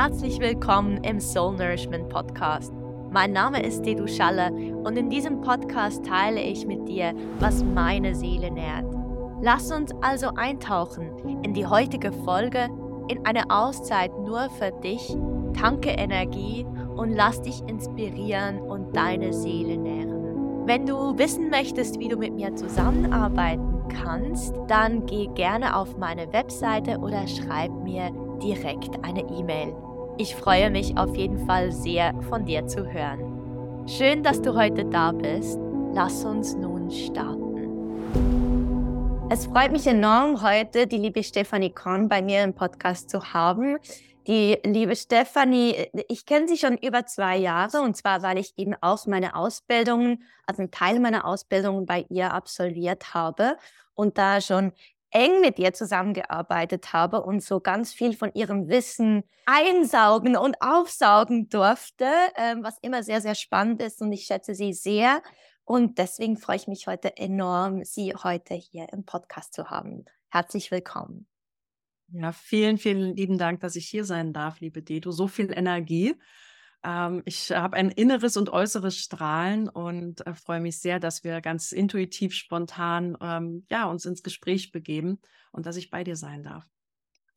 herzlich willkommen im Soul Nourishment Podcast. Mein Name ist Dedu Schalle und in diesem Podcast teile ich mit dir, was meine Seele nährt. Lass uns also eintauchen in die heutige Folge, in eine Auszeit nur für dich, tanke Energie und lass dich inspirieren und deine Seele nähren. Wenn du wissen möchtest, wie du mit mir zusammenarbeiten kannst, dann geh gerne auf meine Webseite oder schreib mir direkt eine E-Mail. Ich freue mich auf jeden Fall sehr von dir zu hören. Schön, dass du heute da bist. Lass uns nun starten. Es freut mich enorm, heute die liebe Stefanie Korn bei mir im Podcast zu haben. Die liebe Stefanie, ich kenne sie schon über zwei Jahre und zwar, weil ich eben auch meine Ausbildungen, also einen Teil meiner Ausbildungen bei ihr absolviert habe und da schon eng mit ihr zusammengearbeitet habe und so ganz viel von ihrem Wissen einsaugen und aufsaugen durfte, ähm, was immer sehr, sehr spannend ist und ich schätze sie sehr. Und deswegen freue ich mich heute enorm, Sie heute hier im Podcast zu haben. Herzlich willkommen. Ja, vielen, vielen lieben Dank, dass ich hier sein darf, liebe Dedo. So viel Energie. Ähm, ich habe ein inneres und äußeres Strahlen und äh, freue mich sehr, dass wir ganz intuitiv, spontan ähm, ja, uns ins Gespräch begeben und dass ich bei dir sein darf.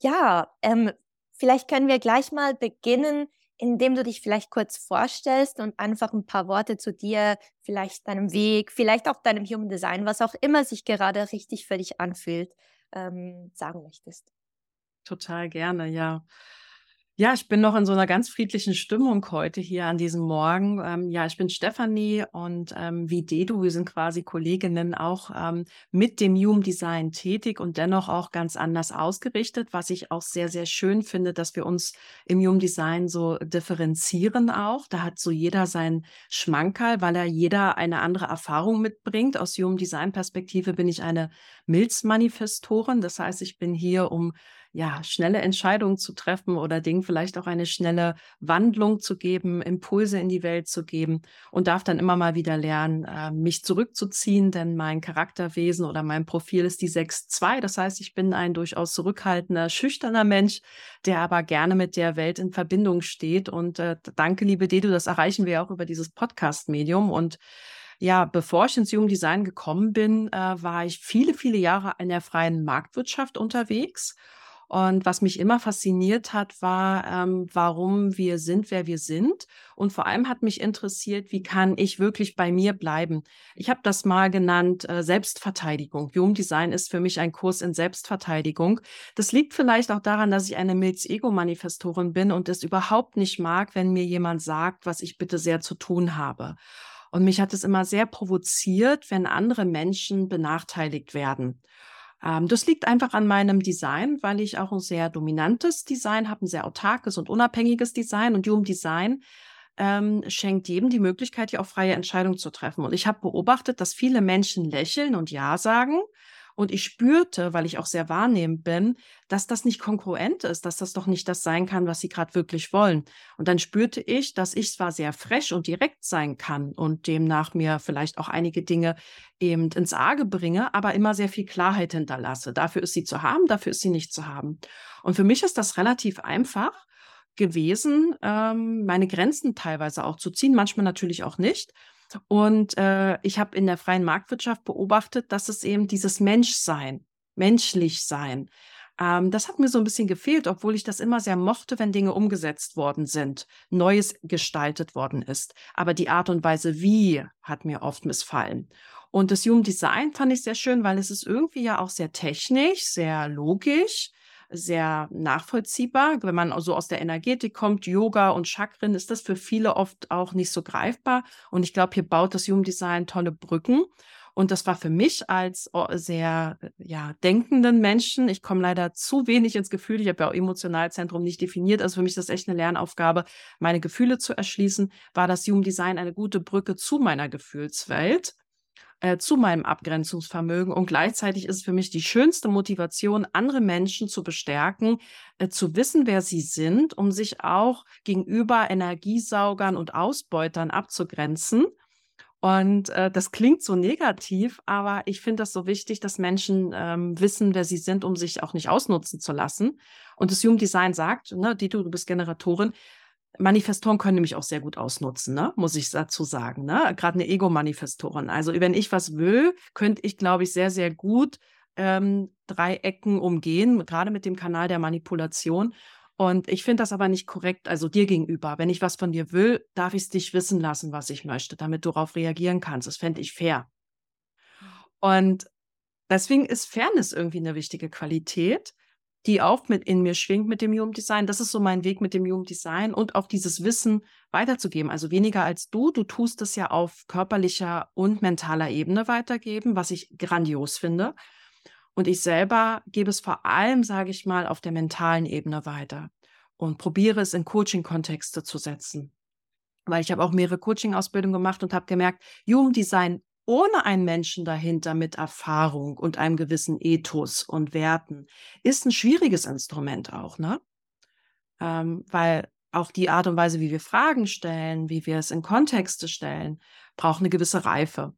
Ja, ähm, vielleicht können wir gleich mal beginnen, indem du dich vielleicht kurz vorstellst und einfach ein paar Worte zu dir, vielleicht deinem Weg, vielleicht auch deinem Human Design, was auch immer sich gerade richtig für dich anfühlt, ähm, sagen möchtest. Total gerne, ja. Ja, ich bin noch in so einer ganz friedlichen Stimmung heute hier an diesem Morgen. Ähm, ja, ich bin Stefanie und ähm, wie Dedu, wir sind quasi Kolleginnen auch ähm, mit dem Human Design tätig und dennoch auch ganz anders ausgerichtet, was ich auch sehr, sehr schön finde, dass wir uns im Human Design so differenzieren auch. Da hat so jeder sein Schmankerl, weil er jeder eine andere Erfahrung mitbringt. Aus Human Design Perspektive bin ich eine Milzmanifestorin. Das heißt, ich bin hier, um ja, schnelle Entscheidungen zu treffen oder Dingen vielleicht auch eine schnelle Wandlung zu geben, Impulse in die Welt zu geben und darf dann immer mal wieder lernen, äh, mich zurückzuziehen, denn mein Charakterwesen oder mein Profil ist die 6-2. Das heißt, ich bin ein durchaus zurückhaltender, schüchterner Mensch, der aber gerne mit der Welt in Verbindung steht. Und äh, danke, liebe Dedu, das erreichen wir auch über dieses Podcast-Medium. Und ja, bevor ich ins Jugenddesign gekommen bin, äh, war ich viele, viele Jahre in der freien Marktwirtschaft unterwegs und was mich immer fasziniert hat, war, ähm, warum wir sind, wer wir sind. Und vor allem hat mich interessiert, wie kann ich wirklich bei mir bleiben. Ich habe das mal genannt äh, Selbstverteidigung. Human Design ist für mich ein Kurs in Selbstverteidigung. Das liegt vielleicht auch daran, dass ich eine Milz-Ego-Manifestorin bin und es überhaupt nicht mag, wenn mir jemand sagt, was ich bitte sehr zu tun habe. Und mich hat es immer sehr provoziert, wenn andere Menschen benachteiligt werden. Ähm, das liegt einfach an meinem Design, weil ich auch ein sehr dominantes Design habe, ein sehr autarkes und unabhängiges Design. Und Human Design ähm, schenkt jedem die Möglichkeit, hier auch freie Entscheidungen zu treffen. Und ich habe beobachtet, dass viele Menschen lächeln und Ja sagen und ich spürte, weil ich auch sehr wahrnehmend bin, dass das nicht konkurrent ist, dass das doch nicht das sein kann, was sie gerade wirklich wollen. Und dann spürte ich, dass ich zwar sehr fresh und direkt sein kann und demnach mir vielleicht auch einige Dinge eben ins Arge bringe, aber immer sehr viel Klarheit hinterlasse. Dafür ist sie zu haben, dafür ist sie nicht zu haben. Und für mich ist das relativ einfach gewesen, ähm, meine Grenzen teilweise auch zu ziehen, manchmal natürlich auch nicht. Und äh, ich habe in der freien Marktwirtschaft beobachtet, dass es eben dieses Menschsein, menschlich sein, ähm, das hat mir so ein bisschen gefehlt, obwohl ich das immer sehr mochte, wenn Dinge umgesetzt worden sind, Neues gestaltet worden ist. Aber die Art und Weise, wie, hat mir oft missfallen. Und das Human Design fand ich sehr schön, weil es ist irgendwie ja auch sehr technisch, sehr logisch sehr nachvollziehbar. Wenn man so aus der Energetik kommt, Yoga und Chakren, ist das für viele oft auch nicht so greifbar. Und ich glaube, hier baut das Human Design tolle Brücken. Und das war für mich als oh, sehr ja, denkenden Menschen, ich komme leider zu wenig ins Gefühl, ich habe ja auch Emotionalzentrum nicht definiert, also für mich ist das echt eine Lernaufgabe, meine Gefühle zu erschließen, war das Human Design eine gute Brücke zu meiner Gefühlswelt äh, zu meinem Abgrenzungsvermögen. Und gleichzeitig ist es für mich die schönste Motivation, andere Menschen zu bestärken, äh, zu wissen, wer sie sind, um sich auch gegenüber Energiesaugern und Ausbeutern abzugrenzen. Und äh, das klingt so negativ, aber ich finde das so wichtig, dass Menschen ähm, wissen, wer sie sind, um sich auch nicht ausnutzen zu lassen. Und das Human Design sagt, ne, Dito, du bist Generatorin, Manifestoren können nämlich auch sehr gut ausnutzen, ne? muss ich dazu sagen. Ne? Gerade eine Ego-Manifestorin. Also wenn ich was will, könnte ich, glaube ich, sehr, sehr gut ähm, drei Ecken umgehen, gerade mit dem Kanal der Manipulation. Und ich finde das aber nicht korrekt, also dir gegenüber. Wenn ich was von dir will, darf ich es dich wissen lassen, was ich möchte, damit du darauf reagieren kannst. Das fände ich fair. Und deswegen ist Fairness irgendwie eine wichtige Qualität die auch mit in mir schwingt mit dem Human Design. Das ist so mein Weg mit dem Human Design und auch dieses Wissen weiterzugeben. Also weniger als du. Du tust es ja auf körperlicher und mentaler Ebene weitergeben, was ich grandios finde. Und ich selber gebe es vor allem, sage ich mal, auf der mentalen Ebene weiter und probiere es in Coaching-Kontexte zu setzen. Weil ich habe auch mehrere Coaching-Ausbildungen gemacht und habe gemerkt, Human Design ohne einen Menschen dahinter mit Erfahrung und einem gewissen Ethos und Werten ist ein schwieriges Instrument auch, ne? Ähm, weil auch die Art und Weise, wie wir Fragen stellen, wie wir es in Kontexte stellen, braucht eine gewisse Reife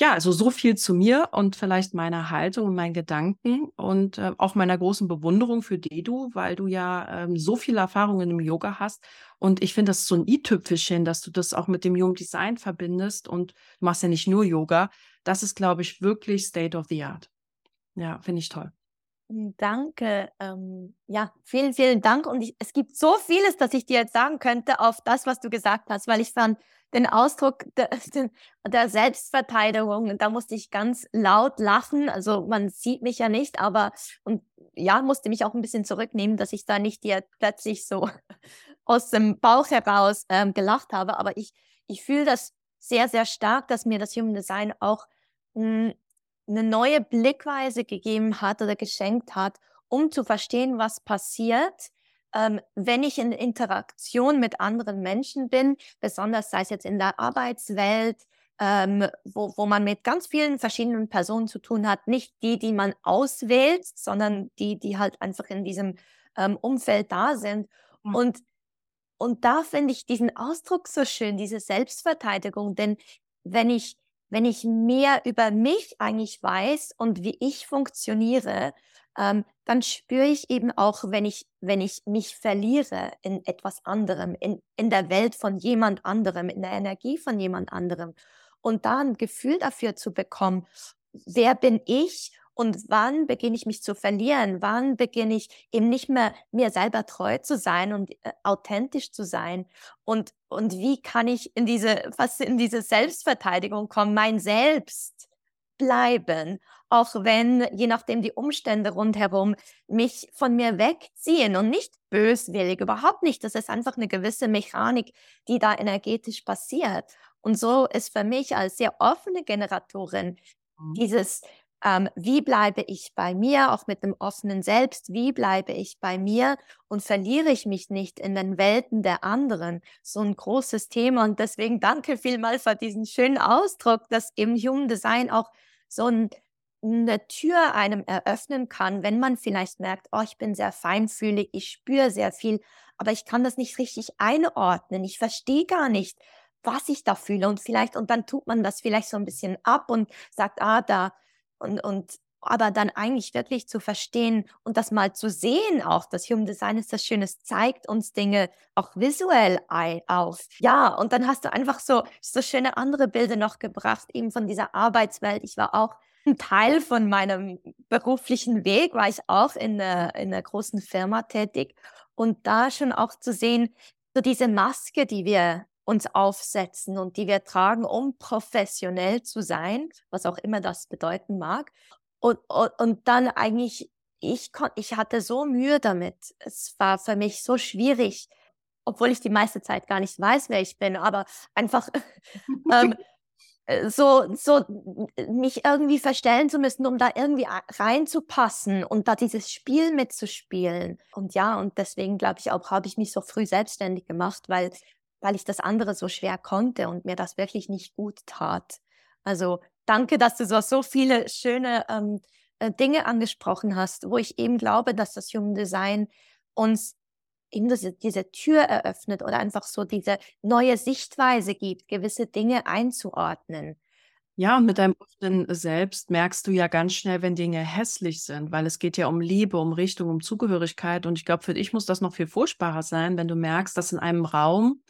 ja, also so viel zu mir und vielleicht meiner Haltung und meinen Gedanken und äh, auch meiner großen Bewunderung für Dedu, weil du ja ähm, so viele Erfahrungen im Yoga hast. Und ich finde das so ein i-Tüpfelchen, dass du das auch mit dem Human Design verbindest und du machst ja nicht nur Yoga. Das ist, glaube ich, wirklich State of the Art. Ja, finde ich toll. Hm, danke. Ähm, ja, vielen, vielen Dank. Und ich, es gibt so vieles, das ich dir jetzt sagen könnte auf das, was du gesagt hast, weil ich fand, den Ausdruck der, der Selbstverteidigung, da musste ich ganz laut lachen. Also man sieht mich ja nicht, aber und ja, musste mich auch ein bisschen zurücknehmen, dass ich da nicht dir plötzlich so aus dem Bauch heraus ähm, gelacht habe. Aber ich, ich fühle das sehr, sehr stark, dass mir das Human Design auch mh, hm, eine neue Blickweise gegeben hat oder geschenkt hat, um zu verstehen, was passiert, ähm, wenn ich in Interaktion mit anderen Menschen bin, besonders sei es jetzt in der Arbeitswelt, ähm, wo, wo man mit ganz vielen verschiedenen Personen zu tun hat, nicht die, die man auswählt, sondern die, die halt einfach in diesem ähm, Umfeld da sind. Mhm. Und, und da finde ich diesen Ausdruck so schön, diese Selbstverteidigung, denn wenn ich wenn ich mehr über mich eigentlich weiß und wie ich funktioniere, ähm, dann spüre ich eben auch, wenn ich, wenn ich mich verliere in etwas anderem, in, in der Welt von jemand anderem, in der Energie von jemand anderem. Und da ein Gefühl dafür zu bekommen, wer bin ich und wann beginne ich mich zu verlieren? Wann beginne ich eben nicht mehr mir selber treu zu sein und äh, authentisch zu sein? Und, und wie kann ich in diese, fast in diese Selbstverteidigung kommen, mein Selbst bleiben? auch wenn, je nachdem die Umstände rundherum, mich von mir wegziehen und nicht böswillig, überhaupt nicht. Das ist einfach eine gewisse Mechanik, die da energetisch passiert. Und so ist für mich als sehr offene Generatorin mhm. dieses, ähm, wie bleibe ich bei mir, auch mit dem offenen Selbst, wie bleibe ich bei mir und verliere ich mich nicht in den Welten der anderen, so ein großes Thema. Und deswegen danke vielmals für diesen schönen Ausdruck, dass im Human Design auch so ein eine Tür einem eröffnen kann, wenn man vielleicht merkt, oh, ich bin sehr feinfühlig, ich spüre sehr viel, aber ich kann das nicht richtig einordnen. Ich verstehe gar nicht, was ich da fühle und vielleicht und dann tut man das vielleicht so ein bisschen ab und sagt, ah, da und und aber dann eigentlich wirklich zu verstehen und das mal zu sehen auch, das Human Design ist das Schönes, zeigt uns Dinge auch visuell auf. Ja, und dann hast du einfach so, so schöne andere Bilder noch gebracht, eben von dieser Arbeitswelt. Ich war auch ein Teil von meinem beruflichen Weg war ich auch in einer, in einer großen Firma tätig und da schon auch zu sehen, so diese Maske, die wir uns aufsetzen und die wir tragen, um professionell zu sein, was auch immer das bedeuten mag. Und, und, und dann eigentlich, ich, ich hatte so Mühe damit. Es war für mich so schwierig, obwohl ich die meiste Zeit gar nicht weiß, wer ich bin, aber einfach ähm, äh, so, so mich irgendwie verstellen zu müssen, um da irgendwie reinzupassen und da dieses Spiel mitzuspielen. Und ja, und deswegen glaube ich auch, habe ich mich so früh selbstständig gemacht, weil, weil ich das andere so schwer konnte und mir das wirklich nicht gut tat. Also danke, dass du so, so viele schöne ähm, äh, Dinge angesprochen hast, wo ich eben glaube, dass das Human Design uns eben diese, diese Tür eröffnet oder einfach so diese neue Sichtweise gibt, gewisse Dinge einzuordnen. Ja, und mit deinem offenen Selbst merkst du ja ganz schnell, wenn Dinge hässlich sind, weil es geht ja um Liebe, um Richtung, um Zugehörigkeit. Und ich glaube, für dich muss das noch viel furchtbarer sein, wenn du merkst, dass in einem Raum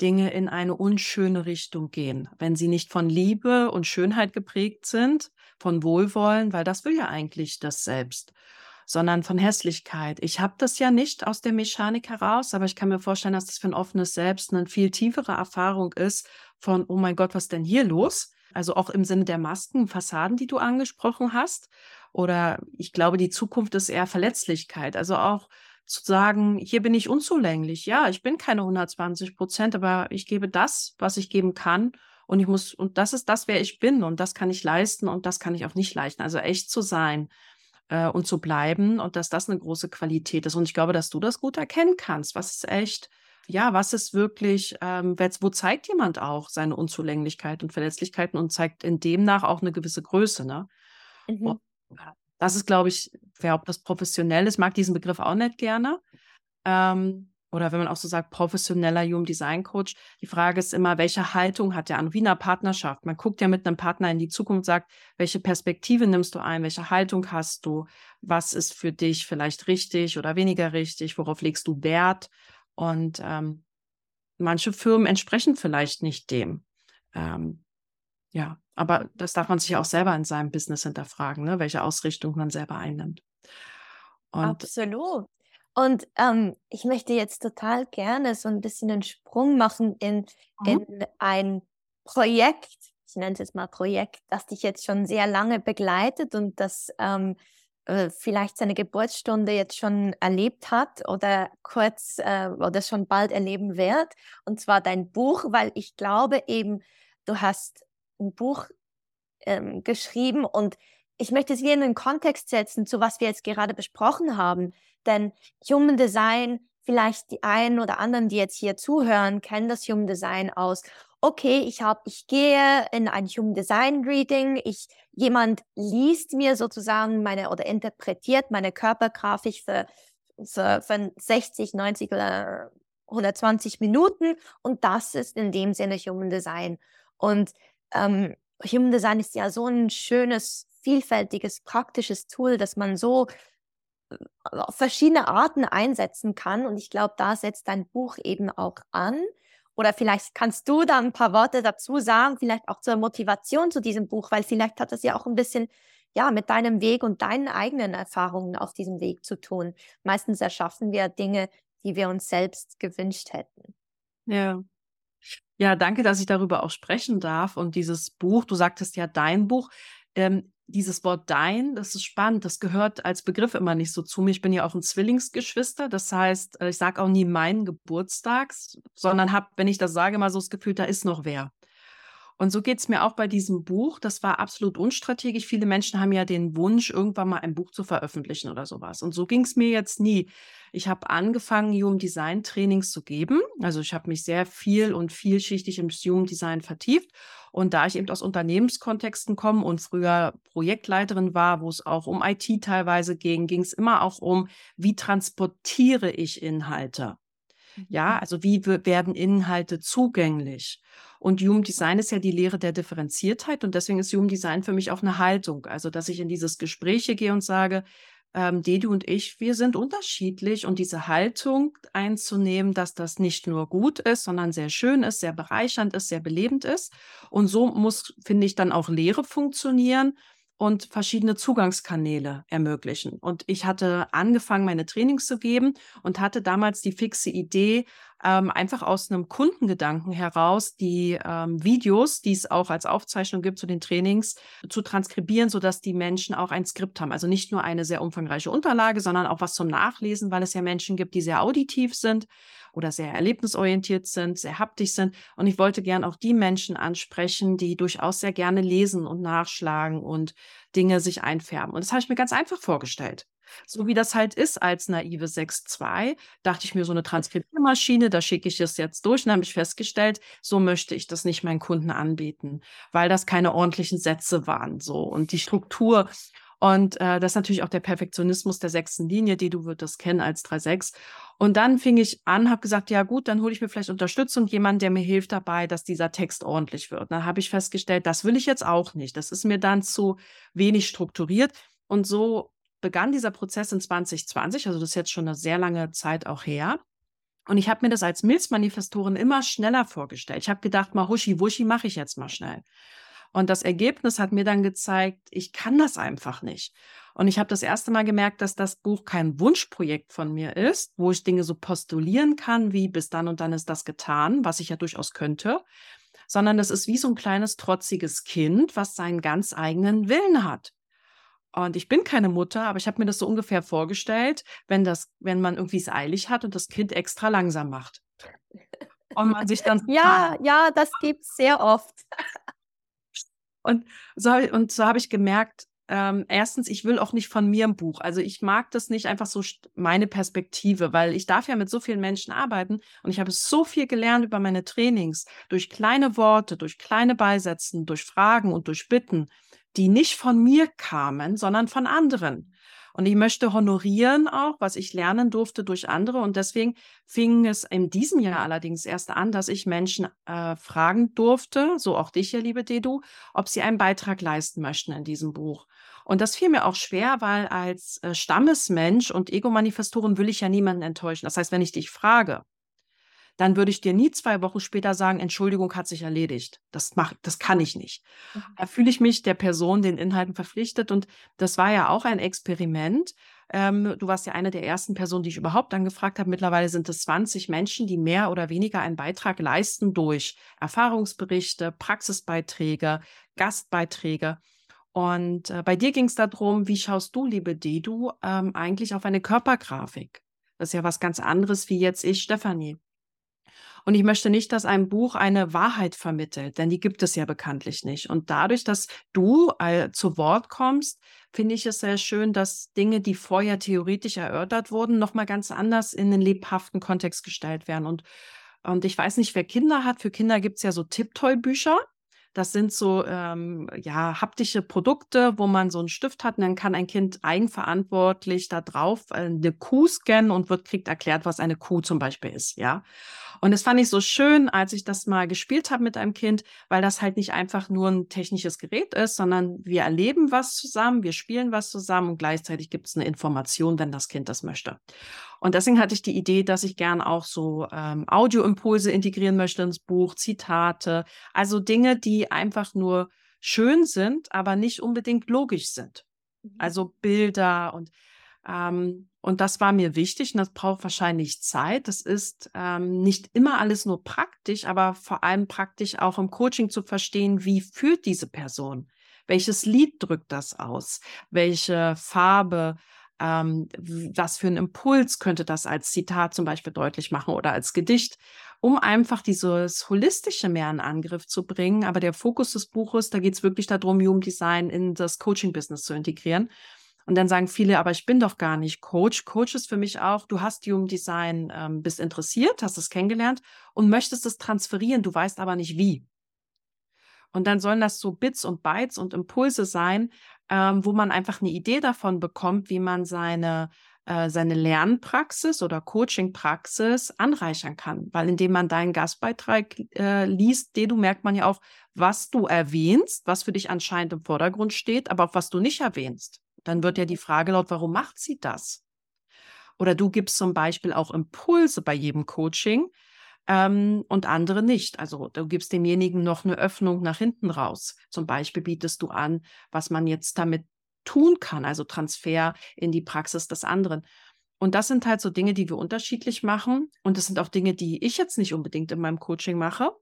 Dinge in eine unschöne Richtung gehen, wenn sie nicht von Liebe und Schönheit geprägt sind, von Wohlwollen, weil das will ja eigentlich das Selbst, sondern von Hässlichkeit. Ich habe das ja nicht aus der Mechanik heraus, aber ich kann mir vorstellen, dass das für ein offenes Selbst eine viel tiefere Erfahrung ist von, oh mein Gott, was denn hier los? Also auch im Sinne der Masken, Fassaden, die du angesprochen hast. Oder ich glaube, die Zukunft ist eher Verletzlichkeit. Also auch zu sagen, hier bin ich unzulänglich. Ja, ich bin keine 120 Prozent, aber ich gebe das, was ich geben kann. Und ich muss, und das ist das, wer ich bin. Und das kann ich leisten und das kann ich auch nicht leisten. Also echt zu sein äh, und zu bleiben und dass das eine große Qualität ist. Und ich glaube, dass du das gut erkennen kannst. Was ist echt ja, was ist wirklich, ähm, wo zeigt jemand auch seine Unzulänglichkeit und Verletzlichkeiten und zeigt in demnach auch eine gewisse Größe, ne? Mhm. Das ist, glaube ich, wer ob das professionell ist, mag diesen Begriff auch nicht gerne. Ähm, oder wenn man auch so sagt, professioneller Human Design Coach, die Frage ist immer, welche Haltung hat der an? Wie in einer Partnerschaft. Man guckt ja mit einem Partner in die Zukunft, sagt, welche Perspektive nimmst du ein? Welche Haltung hast du? Was ist für dich vielleicht richtig oder weniger richtig? Worauf legst du Wert? Und ähm, manche Firmen entsprechen vielleicht nicht dem. Ähm, ja, aber das darf man sich auch selber in seinem Business hinterfragen, ne? welche Ausrichtung man selber einnimmt. Und Absolut. Und ähm, ich möchte jetzt total gerne so ein bisschen einen Sprung machen in, mhm. in ein Projekt, ich nenne es jetzt mal Projekt, das dich jetzt schon sehr lange begleitet und das ähm, äh, vielleicht seine Geburtsstunde jetzt schon erlebt hat oder kurz äh, oder schon bald erleben wird. Und zwar dein Buch, weil ich glaube eben, du hast ein Buch ähm, geschrieben und ich möchte es wieder in den Kontext setzen, zu was wir jetzt gerade besprochen haben. Denn Human Design, vielleicht die einen oder anderen, die jetzt hier zuhören, kennen das Human Design aus okay, ich habe, ich gehe in ein Human Design Reading, ich, jemand liest mir sozusagen meine oder interpretiert meine Körpergrafik für, für, für 60, 90 oder 120 Minuten und das ist in dem Sinne Human Design. Und ähm, Human Design ist ja so ein schönes, vielfältiges, praktisches Tool, dass man so äh, auf verschiedene Arten einsetzen kann. Und ich glaube, da setzt dein Buch eben auch an. Oder vielleicht kannst du da ein paar Worte dazu sagen, vielleicht auch zur Motivation zu diesem Buch, weil vielleicht hat das ja auch ein bisschen ja, mit deinem Weg und deinen eigenen Erfahrungen auf diesem Weg zu tun. Meistens erschaffen wir Dinge, die wir uns selbst gewünscht hätten. Ja. Ja, danke, dass ich darüber auch sprechen darf. Und dieses Buch, du sagtest ja dein Buch, ähm, dieses Wort dein, das ist spannend, das gehört als Begriff immer nicht so zu mir. Ich bin ja auch ein Zwillingsgeschwister, das heißt, äh, ich sage auch nie meinen Geburtstag, sondern habe, wenn ich das sage, mal so das Gefühl, da ist noch wer. Und so geht es mir auch bei diesem Buch. Das war absolut unstrategisch. Viele Menschen haben ja den Wunsch, irgendwann mal ein Buch zu veröffentlichen oder sowas. Und so ging es mir jetzt nie. Ich habe angefangen, Human Design Trainings zu geben. Also ich habe mich sehr viel und vielschichtig im Human Design vertieft. Und da ich eben aus Unternehmenskontexten komme und früher Projektleiterin war, wo es auch um IT teilweise ging, ging es immer auch um, wie transportiere ich Inhalte? Ja, mhm. also wie werden Inhalte zugänglich? Und Human Design ist ja die Lehre der Differenziertheit und deswegen ist Human Design für mich auch eine Haltung. Also, dass ich in dieses Gespräch gehe und sage, ähm, Dedu und ich, wir sind unterschiedlich und diese Haltung einzunehmen, dass das nicht nur gut ist, sondern sehr schön ist, sehr bereichernd ist, sehr belebend ist. Und so muss, finde ich, dann auch Lehre funktionieren und verschiedene Zugangskanäle ermöglichen. Und ich hatte angefangen, meine Trainings zu geben und hatte damals die fixe Idee, ähm, einfach aus einem Kundengedanken heraus die ähm, Videos, die es auch als Aufzeichnung gibt zu den Trainings, zu transkribieren, sodass die Menschen auch ein Skript haben. Also nicht nur eine sehr umfangreiche Unterlage, sondern auch was zum Nachlesen, weil es ja Menschen gibt, die sehr auditiv sind oder sehr erlebnisorientiert sind, sehr haptisch sind. Und ich wollte gern auch die Menschen ansprechen, die durchaus sehr gerne lesen und nachschlagen und Dinge sich einfärben. Und das habe ich mir ganz einfach vorgestellt. So wie das halt ist als naive 6.2, dachte ich mir so eine Transkribiermaschine, da schicke ich es jetzt durch und habe ich festgestellt, so möchte ich das nicht meinen Kunden anbieten, weil das keine ordentlichen Sätze waren so und die Struktur Und äh, das ist natürlich auch der Perfektionismus der sechsten Linie, die du würdest kennen als 3.6. Und dann fing ich an, habe gesagt, ja gut, dann hole ich mir vielleicht Unterstützung, jemand, der mir hilft dabei, dass dieser Text ordentlich wird. Dann habe ich festgestellt, das will ich jetzt auch nicht. Das ist mir dann zu wenig strukturiert. Und so begann dieser Prozess in 2020, also das ist jetzt schon eine sehr lange Zeit auch her. Und ich habe mir das als Milzmanifestorin immer schneller vorgestellt. Ich habe gedacht, mal huschi wuschi mache ich jetzt mal schnell. Und das Ergebnis hat mir dann gezeigt, ich kann das einfach nicht. Und ich habe das erste Mal gemerkt, dass das Buch kein Wunschprojekt von mir ist, wo ich Dinge so postulieren kann, wie bis dann und dann ist das getan, was ich ja durchaus könnte, sondern das ist wie so ein kleines trotziges Kind, was seinen ganz eigenen Willen hat. Und ich bin keine Mutter, aber ich habe mir das so ungefähr vorgestellt, wenn das, wenn man irgendwie es eilig hat und das Kind extra langsam macht. Und man sich dann. ja, ja, das gibt es sehr oft. Und so, und so habe ich gemerkt, ähm, erstens, ich will auch nicht von mir ein Buch. Also ich mag das nicht einfach so meine Perspektive, weil ich darf ja mit so vielen Menschen arbeiten und ich habe so viel gelernt über meine Trainings durch kleine Worte, durch kleine Beisätzen, durch Fragen und durch Bitten, die nicht von mir kamen, sondern von anderen. Und ich möchte honorieren auch, was ich lernen durfte durch andere. Und deswegen fing es in diesem Jahr allerdings erst an, dass ich Menschen äh, fragen durfte, so auch dich, ja, liebe Dedu, ob sie einen Beitrag leisten möchten in diesem Buch. Und das fiel mir auch schwer, weil als äh, Stammesmensch und Ego-Manifestorin will ich ja niemanden enttäuschen. Das heißt, wenn ich dich frage, dann würde ich dir nie zwei Wochen später sagen, Entschuldigung hat sich erledigt. Das mach, das kann ich nicht. Mhm. Da fühle ich mich der Person, den Inhalten verpflichtet. Und das war ja auch ein Experiment. Ähm, du warst ja eine der ersten Personen, die ich überhaupt angefragt habe. Mittlerweile sind es 20 Menschen, die mehr oder weniger einen Beitrag leisten durch Erfahrungsberichte, Praxisbeiträge, Gastbeiträge. Und äh, bei dir ging es darum, wie schaust du, liebe Dedu, ähm, eigentlich auf eine Körpergrafik? Das ist ja was ganz anderes wie jetzt ich, Stefanie. Und ich möchte nicht, dass ein Buch eine Wahrheit vermittelt, denn die gibt es ja bekanntlich nicht. Und dadurch, dass du äh, zu Wort kommst, finde ich es sehr schön, dass Dinge, die vorher theoretisch erörtert wurden, nochmal ganz anders in den lebhaften Kontext gestellt werden. Und, und ich weiß nicht, wer Kinder hat. Für Kinder gibt es ja so Tipptoy-Bücher. Das sind so ähm, ja, haptische Produkte, wo man so einen Stift hat und dann kann ein Kind eigenverantwortlich da drauf äh, eine Kuh scannen und wird kriegt erklärt, was eine Kuh zum Beispiel ist. Ja. Und das fand ich so schön, als ich das mal gespielt habe mit einem Kind, weil das halt nicht einfach nur ein technisches Gerät ist, sondern wir erleben was zusammen, wir spielen was zusammen und gleichzeitig gibt es eine Information, wenn das Kind das möchte. Und deswegen hatte ich die Idee, dass ich gern auch so ähm, Audioimpulse integrieren möchte ins Buch, Zitate, also Dinge, die einfach nur schön sind, aber nicht unbedingt logisch sind. Mhm. Also Bilder und ähm, und das war mir wichtig und das braucht wahrscheinlich Zeit. Das ist ähm, nicht immer alles nur praktisch, aber vor allem praktisch auch im Coaching zu verstehen, wie fühlt diese Person? Welches Lied drückt das aus? Welche Farbe? Ähm, was für einen Impuls könnte das als Zitat zum Beispiel deutlich machen oder als Gedicht, um einfach dieses Holistische mehr in Angriff zu bringen. Aber der Fokus des Buches, da geht es wirklich darum, Human Design in das Coaching-Business zu integrieren. Und dann sagen viele, aber ich bin doch gar nicht Coach. Coach ist für mich auch, du hast Human Design, ähm, bist interessiert, hast es kennengelernt und möchtest es transferieren, du weißt aber nicht wie. Und dann sollen das so Bits und Bytes und Impulse sein, ähm, wo man einfach eine Idee davon bekommt, wie man seine, äh, seine Lernpraxis oder Coachingpraxis anreichern kann. Weil indem man deinen Gastbeitrag äh, liest, den du merkt man ja auch, was du erwähnst, was für dich anscheinend im Vordergrund steht, aber auch was du nicht erwähnst. Dann wird ja die Frage laut, warum macht sie das? Oder du gibst zum Beispiel auch Impulse bei jedem Coaching ähm, und andere nicht. Also du gibst demjenigen noch eine Öffnung nach hinten raus. Zum Beispiel bietest du an, was man jetzt damit tun kann, also Transfer in die Praxis des anderen. Und das sind halt so Dinge, die wir unterschiedlich machen. Und das sind auch Dinge, die ich jetzt nicht unbedingt in meinem Coaching mache.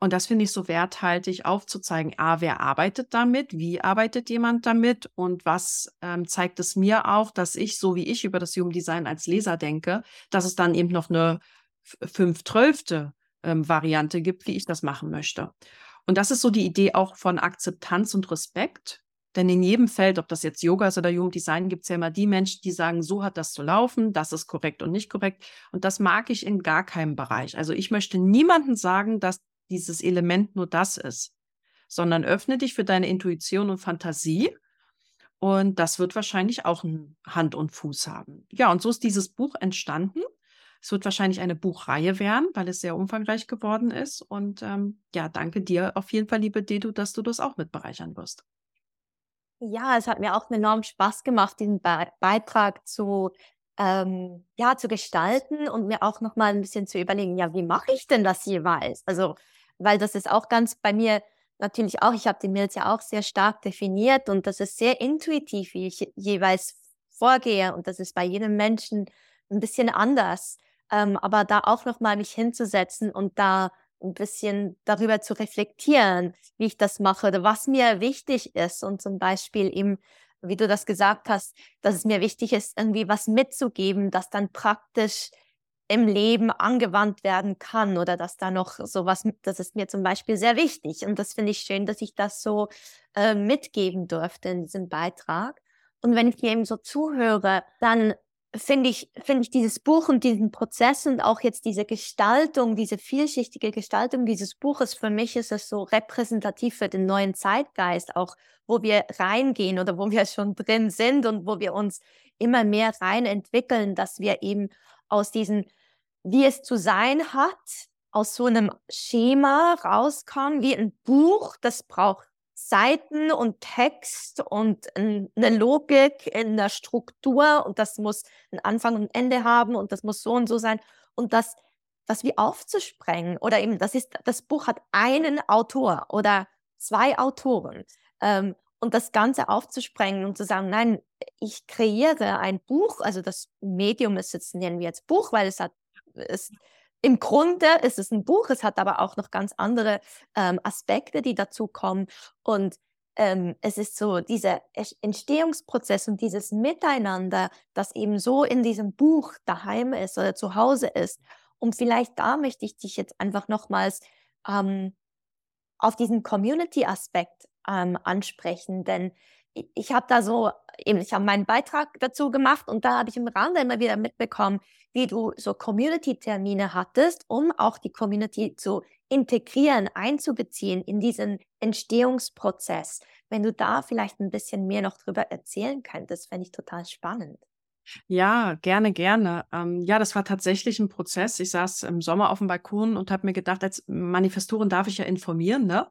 Und das finde ich so werthaltig aufzuzeigen. A, wer arbeitet damit? Wie arbeitet jemand damit? Und was ähm, zeigt es mir auch, dass ich, so wie ich über das Human Design als Leser denke, dass es dann eben noch eine fünf-zwölfte ähm, Variante gibt, wie ich das machen möchte. Und das ist so die Idee auch von Akzeptanz und Respekt. Denn in jedem Feld, ob das jetzt Yoga ist oder Human Design, gibt es ja immer die Menschen, die sagen, so hat das zu laufen, das ist korrekt und nicht korrekt. Und das mag ich in gar keinem Bereich. Also ich möchte niemandem sagen, dass dieses Element nur das ist, sondern öffne dich für deine Intuition und Fantasie Und das wird wahrscheinlich auch Hand und Fuß haben. Ja, und so ist dieses Buch entstanden. Es wird wahrscheinlich eine Buchreihe werden, weil es sehr umfangreich geworden ist. Und ähm, ja, danke dir auf jeden Fall, liebe Dedu, dass du das auch mit bereichern wirst. Ja, es hat mir auch enorm Spaß gemacht, diesen Be Beitrag zu, ähm, ja, zu gestalten und mir auch noch mal ein bisschen zu überlegen, ja, wie mache ich denn das jeweils? Also, weil das ist auch ganz bei mir natürlich auch, ich habe die Mails ja auch sehr stark definiert und das ist sehr intuitiv, wie ich jeweils vorgehe und das ist bei jedem Menschen ein bisschen anders. Ähm, aber da auch noch mal mich hinzusetzen und da ein bisschen darüber zu reflektieren, wie ich das mache oder was mir wichtig ist. Und zum Beispiel eben, wie du das gesagt hast, dass es mir wichtig ist, irgendwie was mitzugeben, das dann praktisch im Leben angewandt werden kann oder dass da noch sowas, das ist mir zum Beispiel sehr wichtig. Und das finde ich schön, dass ich das so äh, mitgeben durfte in diesem Beitrag. Und wenn ich dir eben so zuhöre, dann finde ich, finde ich dieses Buch und diesen Prozess und auch jetzt diese Gestaltung, diese vielschichtige Gestaltung dieses Buches, für mich ist es so repräsentativ für den neuen Zeitgeist, auch wo wir reingehen oder wo wir schon drin sind und wo wir uns immer mehr rein entwickeln, dass wir eben aus diesen, wie es zu sein hat, aus so einem Schema rauskommen, wie ein Buch, das braucht Seiten und Text und eine Logik in der Struktur und das muss einen Anfang und Ende haben und das muss so und so sein. Und das das wie aufzusprengen oder eben das ist das Buch hat einen Autor oder zwei Autoren ähm, und das Ganze aufzusprengen und zu sagen, nein, ich kreiere ein Buch, also das Medium ist jetzt nennen wir jetzt Buch, weil es hat es im Grunde ist es ein Buch, es hat aber auch noch ganz andere ähm, Aspekte, die dazu kommen. Und ähm, es ist so dieser Entstehungsprozess und dieses Miteinander, das eben so in diesem Buch daheim ist oder zu Hause ist. Und vielleicht da möchte ich dich jetzt einfach nochmals ähm, auf diesen Community-Aspekt ähm, ansprechen, denn ich, habe da so, eben, ich habe meinen Beitrag dazu gemacht und da habe ich im Rande immer wieder mitbekommen, wie du so Community-Termine hattest, um auch die Community zu integrieren, einzubeziehen in diesen Entstehungsprozess. Wenn du da vielleicht ein bisschen mehr noch drüber erzählen könntest, fände ich total spannend. Ja, gerne, gerne. Ähm, ja, das war tatsächlich ein Prozess. Ich saß im Sommer auf dem Balkon und habe mir gedacht, als Manifestorin darf ich ja informieren, ne?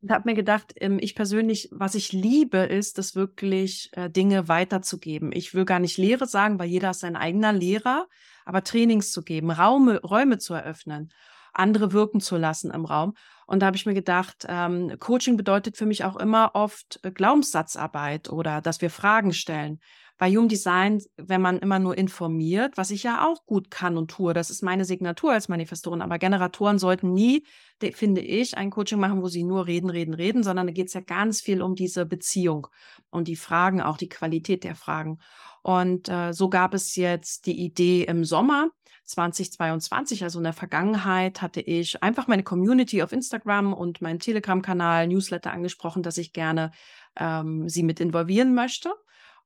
Und habe mir gedacht, ähm, ich persönlich, was ich liebe, ist es wirklich, äh, Dinge weiterzugeben. Ich will gar nicht Lehre sagen, weil jeder ist sein eigener Lehrer, aber Trainings zu geben, Raume, Räume zu eröffnen, andere wirken zu lassen im Raum. Und da habe ich mir gedacht, ähm, Coaching bedeutet für mich auch immer oft äh, Glaubenssatzarbeit oder dass wir Fragen stellen. Bei Human Design, wenn man immer nur informiert, was ich ja auch gut kann und tue, das ist meine Signatur als Manifestorin, aber Generatoren sollten nie, finde ich, ein Coaching machen, wo sie nur reden, reden, reden, sondern da geht es ja ganz viel um diese Beziehung und die Fragen, auch die Qualität der Fragen. Und äh, so gab es jetzt die Idee im Sommer 2022, also in der Vergangenheit, hatte ich einfach meine Community auf Instagram und meinen Telegram-Kanal, Newsletter angesprochen, dass ich gerne ähm, sie mit involvieren möchte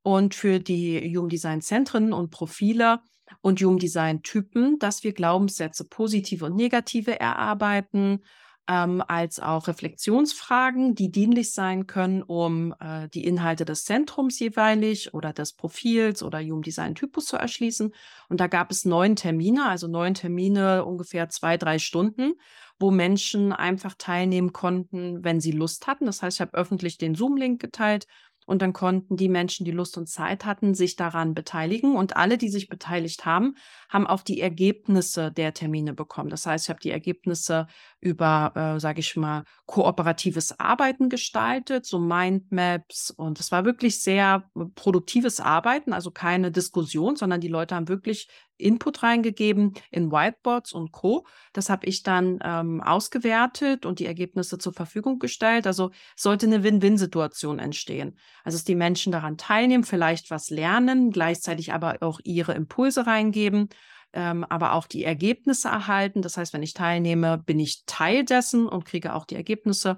und für die Human Design Zentren und Profile und Human Design Typen, dass wir Glaubenssätze positive und negative erarbeiten, ähm, als auch Reflexionsfragen, die dienlich sein können, um äh, die Inhalte des Zentrums jeweilig oder des Profils oder Human Design Typus zu erschließen. Und da gab es neun Termine, also neun Termine, ungefähr zwei, drei Stunden, wo Menschen einfach teilnehmen konnten, wenn sie Lust hatten. Das heißt, ich habe öffentlich den Zoom-Link geteilt und dann konnten die Menschen, die Lust und Zeit hatten, sich daran beteiligen. Und alle, die sich beteiligt haben, haben auch die Ergebnisse der Termine bekommen. Das heißt, ich habe die Ergebnisse über, äh, sage ich mal, kooperatives Arbeiten gestaltet, so Mindmaps. Und es war wirklich sehr produktives Arbeiten, also keine Diskussion, sondern die Leute haben wirklich Input reingegeben in Whiteboards und Co. Das habe ich dann ähm, ausgewertet und die Ergebnisse zur Verfügung gestellt. Also sollte eine Win-Win-Situation entstehen. Also dass die Menschen daran teilnehmen, vielleicht was lernen, gleichzeitig aber auch ihre Impulse reingeben. Ähm, aber auch die Ergebnisse erhalten. Das heißt, wenn ich teilnehme, bin ich Teil dessen und kriege auch die Ergebnisse.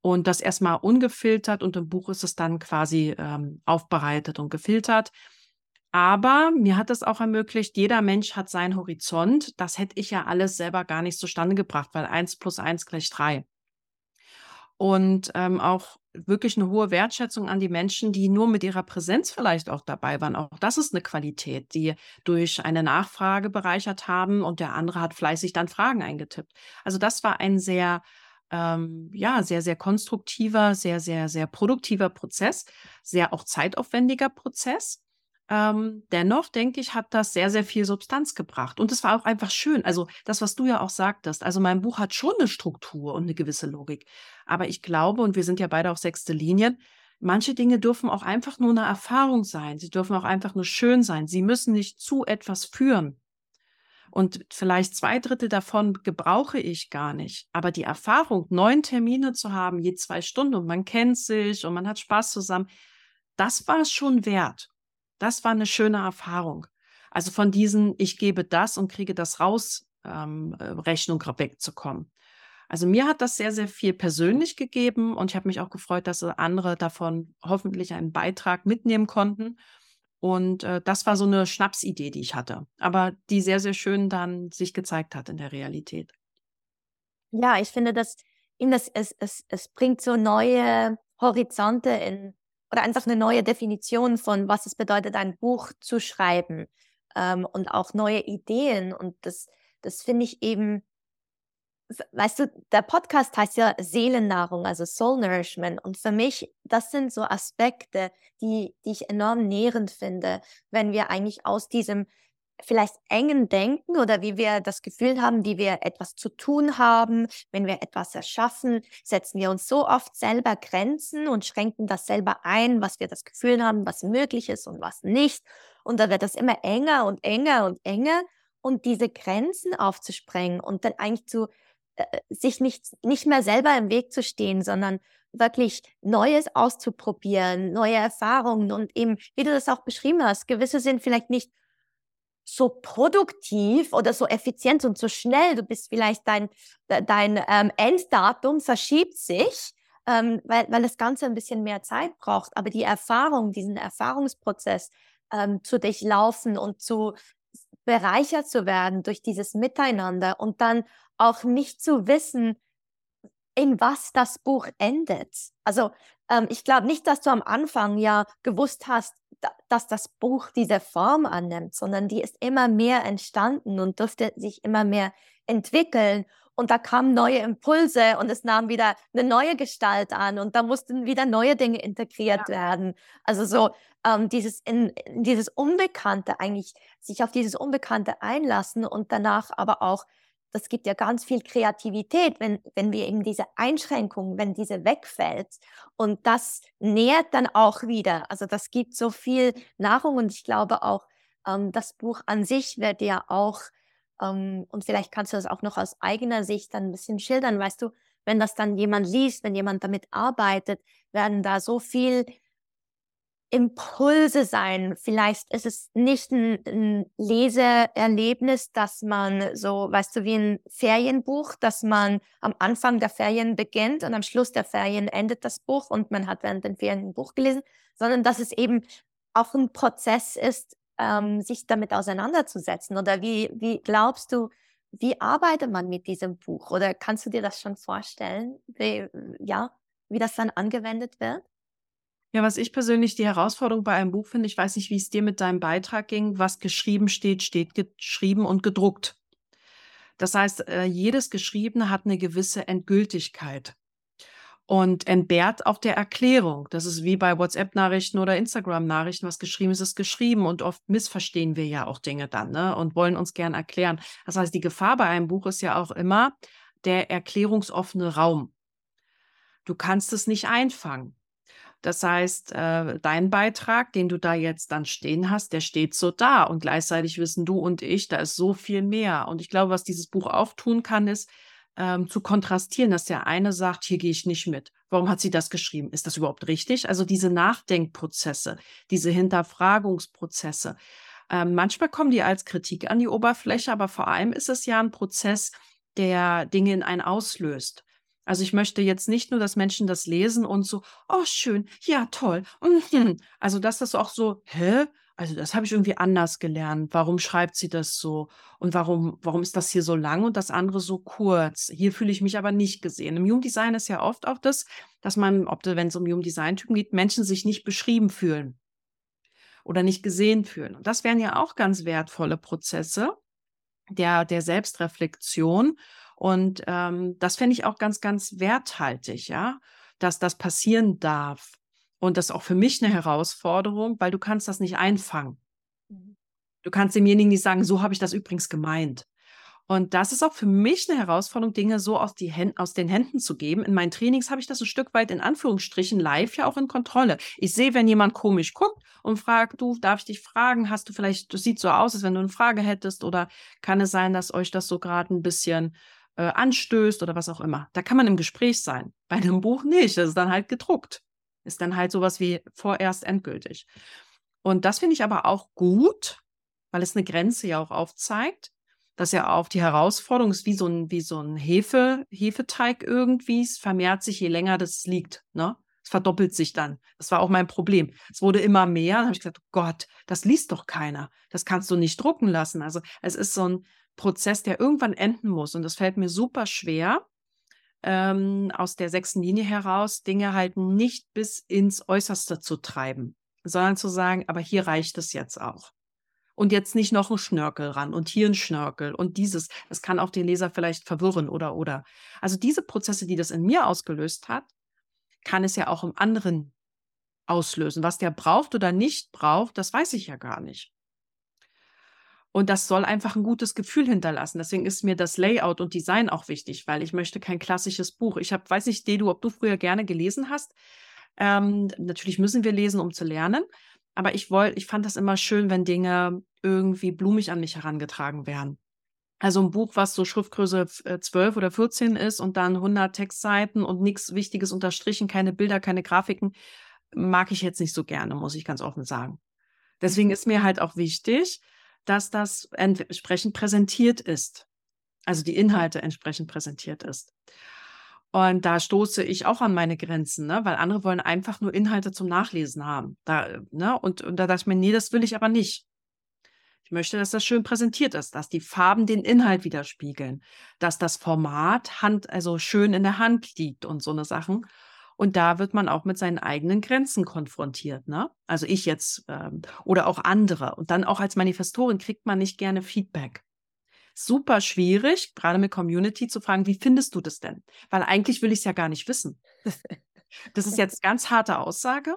Und das erstmal ungefiltert und im Buch ist es dann quasi ähm, aufbereitet und gefiltert. Aber mir hat es auch ermöglicht, jeder Mensch hat seinen Horizont. Das hätte ich ja alles selber gar nicht zustande gebracht, weil eins plus eins gleich drei. Und ähm, auch wirklich eine hohe Wertschätzung an die Menschen, die nur mit ihrer Präsenz vielleicht auch dabei waren. Auch das ist eine Qualität, die durch eine Nachfrage bereichert haben und der andere hat fleißig dann Fragen eingetippt. Also das war ein sehr, ähm, ja, sehr, sehr konstruktiver, sehr, sehr, sehr produktiver Prozess, sehr auch zeitaufwendiger Prozess. Ähm, dennoch denke ich, hat das sehr, sehr viel Substanz gebracht. Und es war auch einfach schön. Also das, was du ja auch sagtest. Also mein Buch hat schon eine Struktur und eine gewisse Logik. Aber ich glaube, und wir sind ja beide auf sechste Linien, manche Dinge dürfen auch einfach nur eine Erfahrung sein. Sie dürfen auch einfach nur schön sein. Sie müssen nicht zu etwas führen. Und vielleicht zwei Drittel davon gebrauche ich gar nicht. Aber die Erfahrung, neun Termine zu haben, je zwei Stunden und man kennt sich und man hat Spaß zusammen, das war es schon wert. Das war eine schöne Erfahrung. Also von diesen, ich gebe das und kriege das raus, ähm, äh, Rechnung wegzukommen. Also mir hat das sehr, sehr viel persönlich gegeben und ich habe mich auch gefreut, dass andere davon hoffentlich einen Beitrag mitnehmen konnten. Und äh, das war so eine Schnapsidee, die ich hatte, aber die sehr, sehr schön dann sich gezeigt hat in der Realität. Ja, ich finde, dass es, es, es, es bringt so neue Horizonte in oder einfach eine neue Definition von, was es bedeutet, ein Buch zu schreiben ähm, und auch neue Ideen. Und das, das finde ich eben, weißt du, der Podcast heißt ja Seelennahrung, also Soul Nourishment. Und für mich, das sind so Aspekte, die, die ich enorm nährend finde, wenn wir eigentlich aus diesem vielleicht engen Denken oder wie wir das Gefühl haben, wie wir etwas zu tun haben, wenn wir etwas erschaffen, setzen wir uns so oft selber Grenzen und schränken das selber ein, was wir das Gefühl haben, was möglich ist und was nicht. Und da wird das immer enger und enger und enger. Und diese Grenzen aufzusprengen und dann eigentlich zu äh, sich nicht, nicht mehr selber im Weg zu stehen, sondern wirklich Neues auszuprobieren, neue Erfahrungen und eben, wie du das auch beschrieben hast, gewisse sind vielleicht nicht so produktiv oder so effizient und so schnell. Du bist vielleicht dein, dein ähm, Enddatum verschiebt sich, ähm, weil, weil das Ganze ein bisschen mehr Zeit braucht. Aber die Erfahrung, diesen Erfahrungsprozess ähm, zu durchlaufen und zu bereichert zu werden durch dieses Miteinander und dann auch nicht zu wissen, in was das Buch endet. Also ähm, ich glaube nicht, dass du am Anfang ja gewusst hast, da, dass das Buch diese Form annimmt, sondern die ist immer mehr entstanden und durfte sich immer mehr entwickeln. Und da kamen neue Impulse und es nahm wieder eine neue Gestalt an und da mussten wieder neue Dinge integriert ja. werden. Also so ähm, dieses, in, dieses Unbekannte eigentlich, sich auf dieses Unbekannte einlassen und danach aber auch das gibt ja ganz viel Kreativität, wenn, wenn wir eben diese Einschränkung, wenn diese wegfällt. Und das nährt dann auch wieder. Also das gibt so viel Nahrung und ich glaube auch, ähm, das Buch an sich wird ja auch, ähm, und vielleicht kannst du das auch noch aus eigener Sicht dann ein bisschen schildern, weißt du, wenn das dann jemand liest, wenn jemand damit arbeitet, werden da so viel Impulse sein. Vielleicht ist es nicht ein, ein Leseerlebnis, dass man so, weißt du, wie ein Ferienbuch, dass man am Anfang der Ferien beginnt und am Schluss der Ferien endet das Buch und man hat während den Ferien ein Buch gelesen, sondern dass es eben auch ein Prozess ist, ähm, sich damit auseinanderzusetzen. Oder wie, wie glaubst du, wie arbeitet man mit diesem Buch? Oder kannst du dir das schon vorstellen, wie, ja, wie das dann angewendet wird? Ja, was ich persönlich die Herausforderung bei einem Buch finde, ich weiß nicht, wie es dir mit deinem Beitrag ging, was geschrieben steht, steht geschrieben und gedruckt. Das heißt, äh, jedes Geschriebene hat eine gewisse Endgültigkeit und entbehrt auf der Erklärung. Das ist wie bei WhatsApp-Nachrichten oder Instagram-Nachrichten, was geschrieben ist, ist geschrieben und oft missverstehen wir ja auch Dinge dann ne? und wollen uns gern erklären. Das heißt, die Gefahr bei einem Buch ist ja auch immer der erklärungsoffene Raum. Du kannst es nicht einfangen. Das heißt, äh, dein Beitrag, den du da jetzt dann stehen hast, der steht so da und gleichzeitig wissen du und ich, da ist so viel mehr. Und ich glaube, was dieses Buch auftun kann, ist ähm, zu kontrastieren, dass der eine sagt, hier gehe ich nicht mit. Warum hat sie das geschrieben? Ist das überhaupt richtig? Also diese Nachdenkprozesse, diese Hinterfragungsprozesse. Ähm, manchmal kommen die als Kritik an die Oberfläche, aber vor allem ist es ja ein Prozess, der Dinge in einen auslöst. Also ich möchte jetzt nicht nur, dass Menschen das lesen und so, oh schön, ja toll. Mhm. Also dass das auch so, hä? also das habe ich irgendwie anders gelernt. Warum schreibt sie das so? Und warum, warum ist das hier so lang und das andere so kurz? Hier fühle ich mich aber nicht gesehen. Im Human Design ist ja oft auch das, dass man, ob wenn es um Human Design-Typen geht, Menschen sich nicht beschrieben fühlen oder nicht gesehen fühlen. Und das wären ja auch ganz wertvolle Prozesse der, der Selbstreflexion. Und ähm, das fände ich auch ganz, ganz werthaltig, ja, dass das passieren darf. Und das ist auch für mich eine Herausforderung, weil du kannst das nicht einfangen. Mhm. Du kannst demjenigen nicht sagen, so habe ich das übrigens gemeint. Und das ist auch für mich eine Herausforderung, Dinge so aus, aus den Händen zu geben. In meinen Trainings habe ich das ein Stück weit in Anführungsstrichen live ja auch in Kontrolle. Ich sehe, wenn jemand komisch guckt und fragt, du, darf ich dich fragen, hast du vielleicht, das sieht so aus, als wenn du eine Frage hättest oder kann es sein, dass euch das so gerade ein bisschen äh, anstößt oder was auch immer. Da kann man im Gespräch sein. Bei einem Buch nicht, das ist dann halt gedruckt. Ist dann halt sowas wie vorerst endgültig. Und das finde ich aber auch gut, weil es eine Grenze ja auch aufzeigt, dass ja auch die Herausforderung ist wie so ein, wie so ein Hefe, Hefeteig irgendwie. Es vermehrt sich, je länger das liegt. Ne? Es verdoppelt sich dann. Das war auch mein Problem. Es wurde immer mehr. Dann habe ich gesagt, oh Gott, das liest doch keiner. Das kannst du nicht drucken lassen. Also es ist so ein Prozess, der irgendwann enden muss. Und das fällt mir super schwer, ähm, aus der sechsten Linie heraus Dinge halt nicht bis ins Äußerste zu treiben, sondern zu sagen, aber hier reicht es jetzt auch. Und jetzt nicht noch ein Schnörkel ran und hier ein Schnörkel und dieses. Das kann auch den Leser vielleicht verwirren oder oder. Also diese Prozesse, die das in mir ausgelöst hat, kann es ja auch im anderen auslösen. Was der braucht oder nicht braucht, das weiß ich ja gar nicht. Und das soll einfach ein gutes Gefühl hinterlassen. Deswegen ist mir das Layout und Design auch wichtig, weil ich möchte kein klassisches Buch. Ich habe, weiß nicht, Dedu, ob du früher gerne gelesen hast. Ähm, natürlich müssen wir lesen, um zu lernen. Aber ich wollte, ich fand das immer schön, wenn Dinge irgendwie blumig an mich herangetragen werden. Also ein Buch, was so Schriftgröße 12 äh, oder 14 ist und dann 100 Textseiten und nichts Wichtiges unterstrichen, keine Bilder, keine Grafiken, mag ich jetzt nicht so gerne, muss ich ganz offen sagen. Deswegen ist mir halt auch wichtig, dass das entsprechend präsentiert ist. Also die Inhalte entsprechend präsentiert ist. Und da stoße ich auch an meine Grenzen, ne? weil andere wollen einfach nur Inhalte zum Nachlesen haben. Da, ne? und, und da dachte ich mir, nee, das will ich aber nicht. Ich möchte, dass das schön präsentiert ist, dass die Farben den Inhalt widerspiegeln, dass das Format Hand, also schön in der Hand liegt und so eine Sachen. Und da wird man auch mit seinen eigenen Grenzen konfrontiert. Ne? Also ich jetzt ähm, oder auch andere. Und dann auch als Manifestorin kriegt man nicht gerne Feedback. Super schwierig, gerade mit Community zu fragen, wie findest du das denn? Weil eigentlich will ich es ja gar nicht wissen. Das ist jetzt ganz harte Aussage.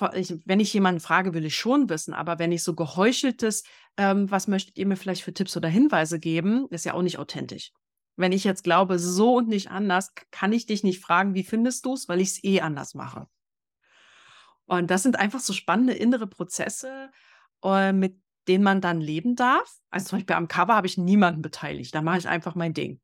wenn ich jemanden frage, will ich schon wissen, aber wenn ich so geheucheltes, ähm, was möchtet ihr mir vielleicht für Tipps oder Hinweise geben, ist ja auch nicht authentisch. Wenn ich jetzt glaube, so und nicht anders, kann ich dich nicht fragen, wie findest du es, weil ich es eh anders mache. Und das sind einfach so spannende innere Prozesse, äh, mit denen man dann leben darf. Also zum Beispiel am Cover habe ich niemanden beteiligt. Da mache ich einfach mein Ding.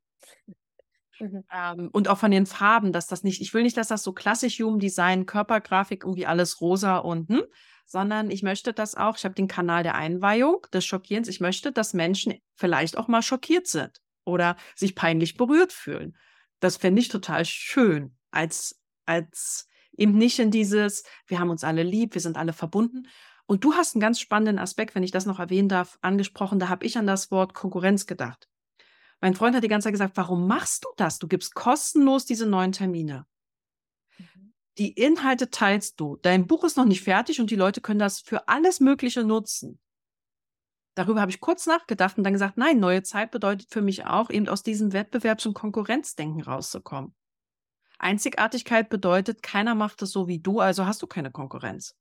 Mhm. Ähm, und auch von den Farben, dass das nicht, ich will nicht, dass das so klassisch Human Design, Körpergrafik, irgendwie alles rosa unten, hm, sondern ich möchte das auch, ich habe den Kanal der Einweihung, des Schockierens, ich möchte, dass Menschen vielleicht auch mal schockiert sind oder sich peinlich berührt fühlen. Das fände ich total schön, als, als eben nicht in dieses, wir haben uns alle lieb, wir sind alle verbunden. Und du hast einen ganz spannenden Aspekt, wenn ich das noch erwähnen darf, angesprochen. Da habe ich an das Wort Konkurrenz gedacht. Mein Freund hat die ganze Zeit gesagt, warum machst du das? Du gibst kostenlos diese neuen Termine. Mhm. Die Inhalte teilst du. Dein Buch ist noch nicht fertig und die Leute können das für alles Mögliche nutzen. Darüber habe ich kurz nachgedacht und dann gesagt, nein, neue Zeit bedeutet für mich auch, eben aus diesem Wettbewerbs- und Konkurrenzdenken rauszukommen. Einzigartigkeit bedeutet, keiner macht es so wie du, also hast du keine Konkurrenz.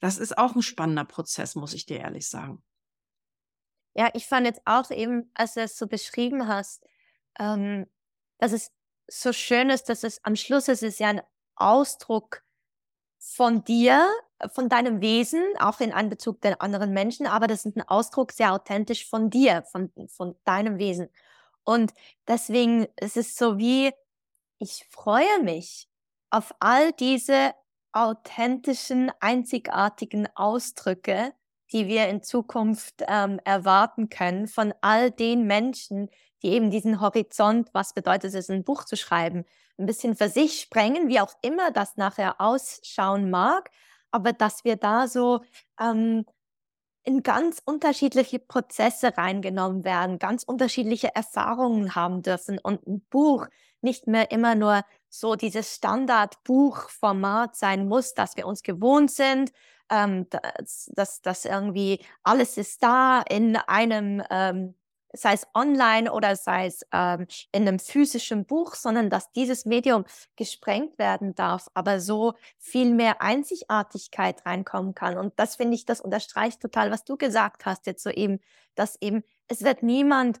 Das ist auch ein spannender Prozess, muss ich dir ehrlich sagen. Ja, ich fand jetzt auch eben, als du es so beschrieben hast, ähm, dass es so schön ist, dass es am Schluss ist es ja ein Ausdruck von dir, von deinem Wesen, auch in Anbezug der anderen Menschen, aber das ist ein Ausdruck sehr authentisch von dir, von, von deinem Wesen. Und deswegen ist es so wie, ich freue mich auf all diese authentischen, einzigartigen Ausdrücke, die wir in Zukunft ähm, erwarten können von all den Menschen, die eben diesen Horizont, was bedeutet es, ein Buch zu schreiben, ein bisschen für sich sprengen, wie auch immer das nachher ausschauen mag, aber dass wir da so ähm, in ganz unterschiedliche Prozesse reingenommen werden, ganz unterschiedliche Erfahrungen haben dürfen und ein Buch nicht mehr immer nur so dieses Standardbuchformat sein muss, das wir uns gewohnt sind, ähm, dass, dass, dass irgendwie alles ist da in einem ähm, sei es online oder sei es ähm, in einem physischen Buch, sondern dass dieses Medium gesprengt werden darf, aber so viel mehr Einzigartigkeit reinkommen kann. Und das finde ich, das unterstreicht total, was du gesagt hast jetzt so eben, dass eben es wird niemand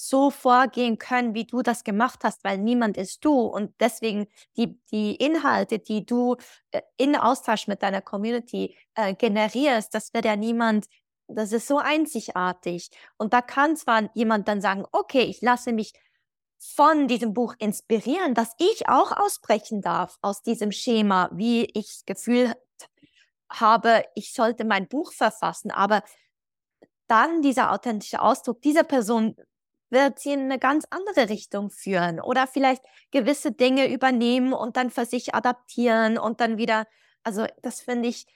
so vorgehen können, wie du das gemacht hast, weil niemand ist du. Und deswegen die, die Inhalte, die du äh, in Austausch mit deiner Community äh, generierst, das wird ja niemand das ist so einzigartig. Und da kann zwar jemand dann sagen, okay, ich lasse mich von diesem Buch inspirieren, dass ich auch ausbrechen darf aus diesem Schema, wie ich das Gefühl habe, ich sollte mein Buch verfassen. Aber dann dieser authentische Ausdruck dieser Person wird sie in eine ganz andere Richtung führen oder vielleicht gewisse Dinge übernehmen und dann für sich adaptieren und dann wieder, also das finde ich,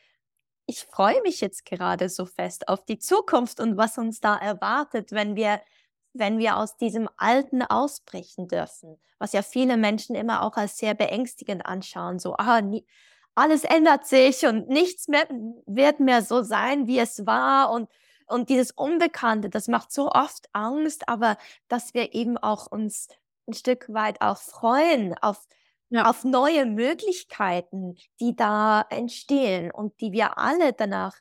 ich freue mich jetzt gerade so fest auf die Zukunft und was uns da erwartet, wenn wir wenn wir aus diesem Alten ausbrechen dürfen, was ja viele Menschen immer auch als sehr beängstigend anschauen, so, ah, nie, alles ändert sich und nichts mehr wird mehr so sein, wie es war und, und dieses Unbekannte, das macht so oft Angst, aber dass wir eben auch uns ein Stück weit auch freuen auf ja. auf neue Möglichkeiten, die da entstehen und die wir alle danach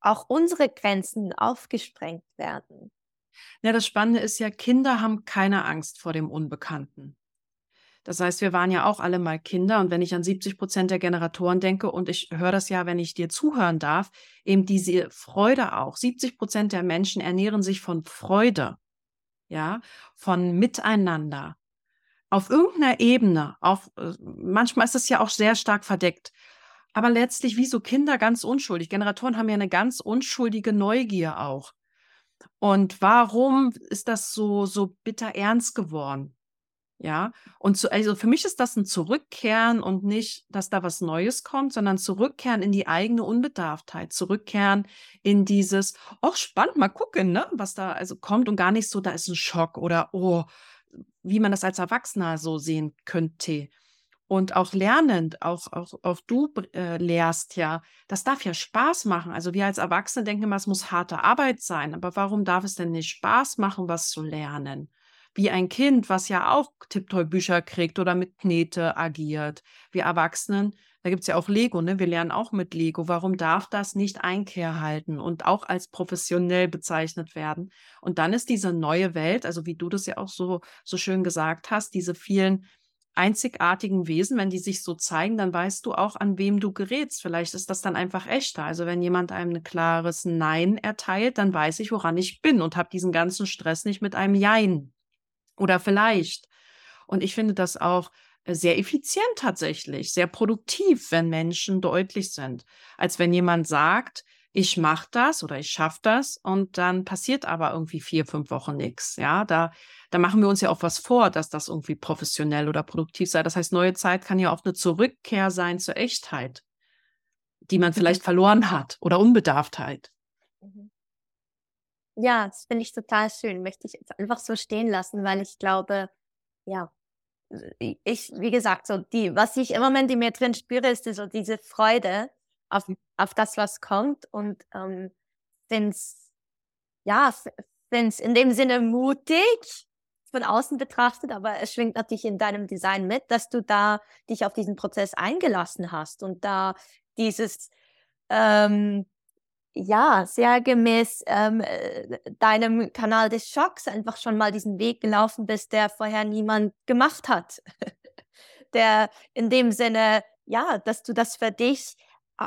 auch unsere Grenzen aufgesprengt werden. Ja, das Spannende ist ja, Kinder haben keine Angst vor dem Unbekannten. Das heißt, wir waren ja auch alle mal Kinder und wenn ich an 70 Prozent der Generatoren denke und ich höre das ja, wenn ich dir zuhören darf, eben diese Freude auch. 70 Prozent der Menschen ernähren sich von Freude, ja, von Miteinander, auf irgendeiner Ebene, auf, äh, manchmal ist es ja auch sehr stark verdeckt, aber letztlich wie so Kinder ganz unschuldig. Generatoren haben ja eine ganz unschuldige Neugier auch. Und warum ist das so, so bitter ernst geworden? Ja, und zu, also für mich ist das ein Zurückkehren und nicht, dass da was Neues kommt, sondern Zurückkehren in die eigene Unbedarftheit, Zurückkehren in dieses, oh, spannend, mal gucken, ne, was da also kommt und gar nicht so, da ist ein Schock oder, oh, wie man das als Erwachsener so sehen könnte. Und auch lernend, auch, auch, auch du äh, lehrst ja, das darf ja Spaß machen. Also wir als Erwachsene denken immer, es muss harte Arbeit sein. Aber warum darf es denn nicht Spaß machen, was zu lernen? Wie ein Kind, was ja auch Tipptoy-Bücher kriegt oder mit Knete agiert. Wir Erwachsenen da gibt es ja auch Lego, ne? Wir lernen auch mit Lego. Warum darf das nicht Einkehr halten und auch als professionell bezeichnet werden? Und dann ist diese neue Welt, also wie du das ja auch so, so schön gesagt hast, diese vielen einzigartigen Wesen, wenn die sich so zeigen, dann weißt du auch, an wem du gerätst. Vielleicht ist das dann einfach echter. Also wenn jemand einem ein klares Nein erteilt, dann weiß ich, woran ich bin und habe diesen ganzen Stress nicht mit einem Jein. Oder vielleicht. Und ich finde das auch sehr effizient tatsächlich, sehr produktiv, wenn Menschen deutlich sind, als wenn jemand sagt, ich mache das oder ich schaffe das und dann passiert aber irgendwie vier, fünf Wochen nichts. Ja, da, da machen wir uns ja auch was vor, dass das irgendwie professionell oder produktiv sei. Das heißt, neue Zeit kann ja auch eine Zurückkehr sein zur Echtheit, die man vielleicht mhm. verloren hat oder Unbedarftheit. Mhm. Ja, das finde ich total schön. Möchte ich jetzt einfach so stehen lassen, weil ich glaube, ja, ich, wie gesagt, so die, was ich im Moment in mir drin spüre, ist so diese Freude auf, auf das, was kommt und ähm, finde es, ja, finde es in dem Sinne mutig von außen betrachtet, aber es schwingt natürlich in deinem Design mit, dass du da dich auf diesen Prozess eingelassen hast und da dieses ähm, ja, sehr gemäß ähm, äh, deinem Kanal des Schocks einfach schon mal diesen Weg gelaufen bist, der vorher niemand gemacht hat. der in dem Sinne, ja, dass du das für dich äh,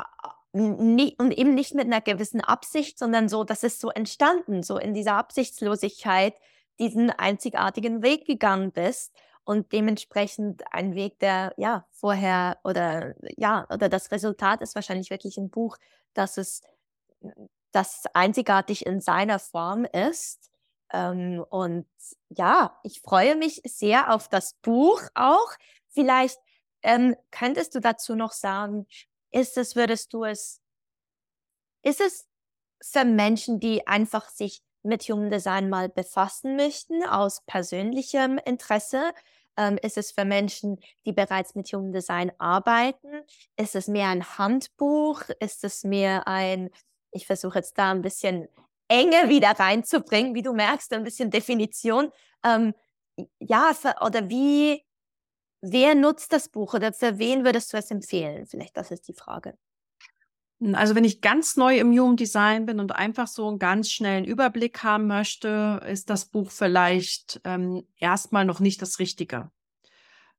nie, und eben nicht mit einer gewissen Absicht, sondern so, das ist so entstanden, so in dieser Absichtslosigkeit diesen einzigartigen Weg gegangen bist und dementsprechend ein Weg, der ja vorher oder ja, oder das Resultat ist wahrscheinlich wirklich ein Buch, das es das einzigartig in seiner Form ist. Ähm, und ja, ich freue mich sehr auf das Buch auch. Vielleicht ähm, könntest du dazu noch sagen, ist es, würdest du es, ist es für Menschen, die einfach sich mit Human Design mal befassen möchten, aus persönlichem Interesse? Ähm, ist es für Menschen, die bereits mit Human Design arbeiten? Ist es mehr ein Handbuch? Ist es mehr ein, ich versuche jetzt da ein bisschen Enge wieder reinzubringen, wie du merkst, ein bisschen Definition. Ähm, ja, oder wie, wer nutzt das Buch oder für wen würdest du es empfehlen? Vielleicht das ist die Frage. Also wenn ich ganz neu im Human Design bin und einfach so einen ganz schnellen Überblick haben möchte, ist das Buch vielleicht ähm, erstmal noch nicht das Richtige.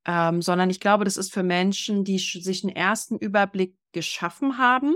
Ähm, sondern ich glaube, das ist für Menschen, die sich einen ersten Überblick geschaffen haben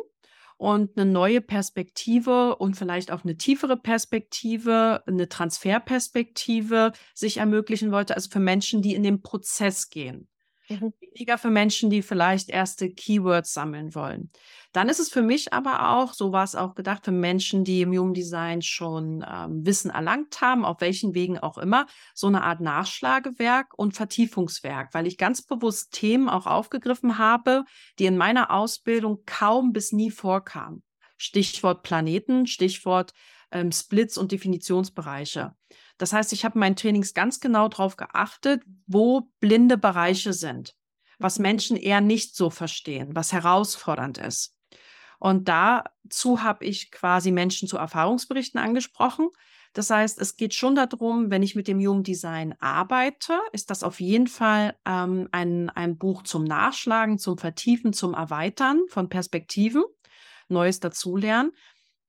und eine neue Perspektive und vielleicht auch eine tiefere Perspektive, eine Transferperspektive sich ermöglichen wollte. Also für Menschen, die in den Prozess gehen. Mhm. Für Menschen, die vielleicht erste Keywords sammeln wollen. Dann ist es für mich aber auch, so war es auch gedacht, für Menschen, die im Human Design schon ähm, Wissen erlangt haben, auf welchen Wegen auch immer, so eine Art Nachschlagewerk und Vertiefungswerk, weil ich ganz bewusst Themen auch aufgegriffen habe, die in meiner Ausbildung kaum bis nie vorkamen. Stichwort Planeten, Stichwort ähm, Splits und Definitionsbereiche. Das heißt, ich habe in meinen Trainings ganz genau darauf geachtet, wo blinde Bereiche sind, was mhm. Menschen eher nicht so verstehen, was herausfordernd ist. Und dazu habe ich quasi Menschen zu Erfahrungsberichten angesprochen. Das heißt, es geht schon darum, wenn ich mit dem Human Design arbeite, ist das auf jeden Fall ähm, ein, ein Buch zum Nachschlagen, zum Vertiefen, zum Erweitern von Perspektiven, Neues dazulernen.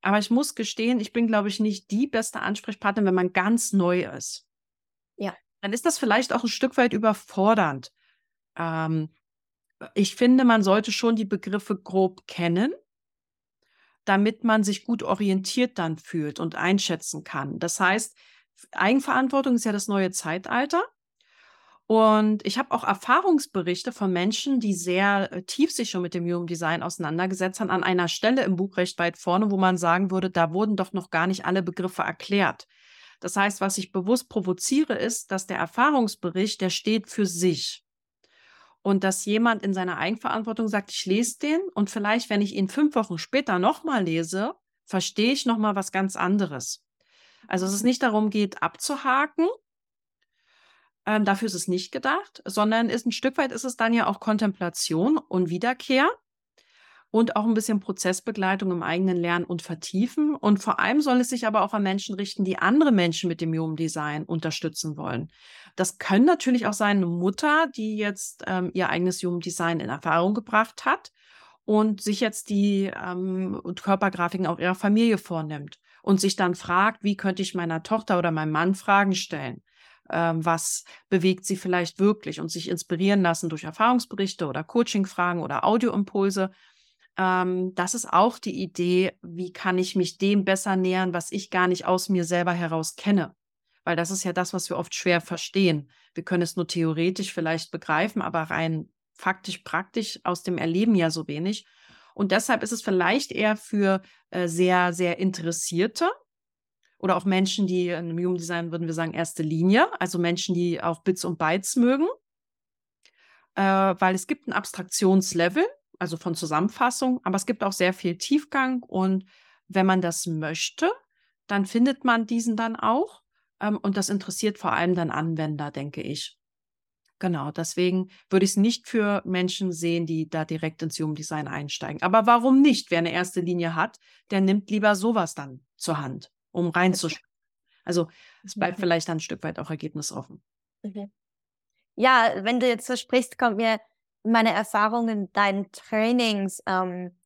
Aber ich muss gestehen, ich bin, glaube ich, nicht die beste Ansprechpartnerin, wenn man ganz neu ist. Ja. Dann ist das vielleicht auch ein Stück weit überfordernd. Ähm, ich finde, man sollte schon die Begriffe grob kennen, damit man sich gut orientiert dann fühlt und einschätzen kann. Das heißt, Eigenverantwortung ist ja das neue Zeitalter. Und ich habe auch Erfahrungsberichte von Menschen, die sehr äh, tief sich schon mit dem Human Design auseinandergesetzt haben, an einer Stelle im Buch recht weit vorne, wo man sagen würde, da wurden doch noch gar nicht alle Begriffe erklärt. Das heißt, was ich bewusst provoziere, ist, dass der Erfahrungsbericht, der steht für sich. Und dass jemand in seiner Eigenverantwortung sagt, ich lese den und vielleicht, wenn ich ihn fünf Wochen später nochmal lese, verstehe ich nochmal was ganz anderes. Also dass es nicht darum geht, abzuhaken, ähm, dafür ist es nicht gedacht, sondern ist ein Stück weit ist es dann ja auch Kontemplation und Wiederkehr und auch ein bisschen Prozessbegleitung im eigenen Lernen und Vertiefen. Und vor allem soll es sich aber auch an Menschen richten, die andere Menschen mit dem Human Design unterstützen wollen. Das können natürlich auch sein eine Mutter, die jetzt ähm, ihr eigenes Human Design in Erfahrung gebracht hat und sich jetzt die ähm, Körpergrafiken auch ihrer Familie vornimmt und sich dann fragt, wie könnte ich meiner Tochter oder meinem Mann Fragen stellen? Ähm, was bewegt sie vielleicht wirklich und sich inspirieren lassen durch Erfahrungsberichte oder Coachingfragen oder Audioimpulse. Ähm, das ist auch die Idee, wie kann ich mich dem besser nähern, was ich gar nicht aus mir selber heraus kenne. Weil das ist ja das, was wir oft schwer verstehen. Wir können es nur theoretisch vielleicht begreifen, aber rein faktisch, praktisch aus dem Erleben ja so wenig. Und deshalb ist es vielleicht eher für äh, sehr, sehr Interessierte, oder auch Menschen, die in Human Design würden wir sagen erste Linie, also Menschen, die auch Bits und Bytes mögen, äh, weil es gibt ein Abstraktionslevel, also von Zusammenfassung, aber es gibt auch sehr viel Tiefgang und wenn man das möchte, dann findet man diesen dann auch ähm, und das interessiert vor allem dann Anwender, denke ich. Genau, deswegen würde ich es nicht für Menschen sehen, die da direkt ins Human Design einsteigen. Aber warum nicht? Wer eine erste Linie hat, der nimmt lieber sowas dann zur Hand um reinzuschauen. Also es bleibt mhm. vielleicht ein Stück weit auch ergebnisoffen. Mhm. Ja, wenn du jetzt so sprichst, kommt mir meine Erfahrung in deinen Trainings ähm,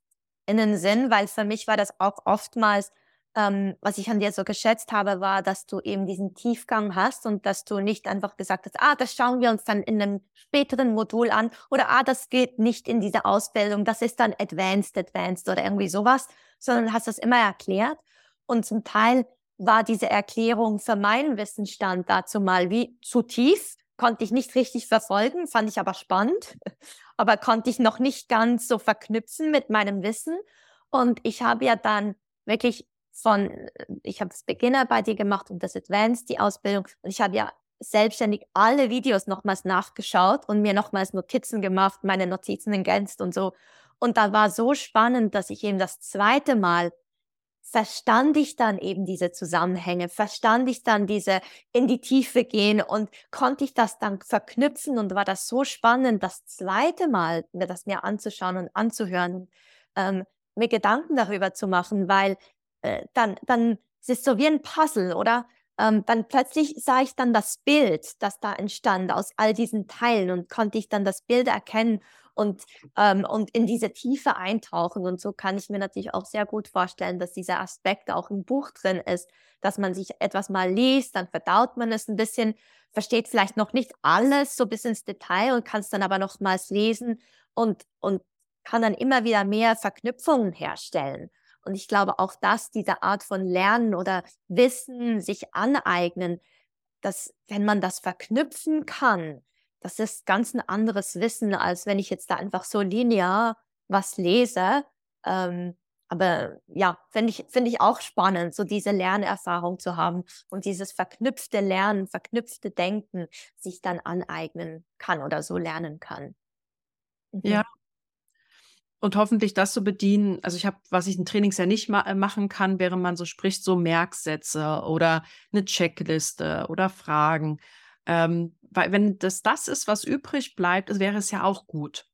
in den Sinn, weil für mich war das auch oftmals, ähm, was ich an dir so geschätzt habe, war, dass du eben diesen Tiefgang hast und dass du nicht einfach gesagt hast, ah, das schauen wir uns dann in einem späteren Modul an oder ah, das geht nicht in diese Ausbildung, das ist dann Advanced, Advanced oder irgendwie sowas, sondern hast das immer erklärt. Und zum Teil war diese Erklärung für meinen Wissensstand dazu mal wie zu tief, konnte ich nicht richtig verfolgen, fand ich aber spannend, aber konnte ich noch nicht ganz so verknüpfen mit meinem Wissen. Und ich habe ja dann wirklich von, ich habe das Beginner bei dir gemacht und das Advanced, die Ausbildung. Und ich habe ja selbstständig alle Videos nochmals nachgeschaut und mir nochmals Notizen gemacht, meine Notizen ergänzt und so. Und da war so spannend, dass ich eben das zweite Mal verstand ich dann eben diese Zusammenhänge, verstand ich dann diese in die Tiefe gehen und konnte ich das dann verknüpfen und war das so spannend, das zweite Mal mir das mir anzuschauen und anzuhören ähm, mir Gedanken darüber zu machen, weil äh, dann, dann es ist so wie ein Puzzle, oder? Ähm, dann plötzlich sah ich dann das Bild, das da entstand aus all diesen Teilen und konnte ich dann das Bild erkennen und, ähm, und in diese Tiefe eintauchen. Und so kann ich mir natürlich auch sehr gut vorstellen, dass dieser Aspekt auch im Buch drin ist, dass man sich etwas mal liest, dann verdaut man es ein bisschen, versteht vielleicht noch nicht alles so bis ins Detail und kann es dann aber nochmals lesen und, und kann dann immer wieder mehr Verknüpfungen herstellen. Und ich glaube auch, dass diese Art von Lernen oder Wissen sich aneignen, dass wenn man das verknüpfen kann, das ist ganz ein anderes Wissen, als wenn ich jetzt da einfach so linear was lese. Ähm, aber ja, finde ich, finde ich auch spannend, so diese Lernerfahrung zu haben und dieses verknüpfte Lernen, verknüpfte Denken sich dann aneignen kann oder so lernen kann. Mhm. Ja. Und hoffentlich das zu bedienen. Also ich habe, was ich in Trainings ja nicht ma äh, machen kann, während man so spricht, so Merksätze oder eine Checkliste oder Fragen. Ähm, weil wenn das das ist, was übrig bleibt, wäre es ja auch gut.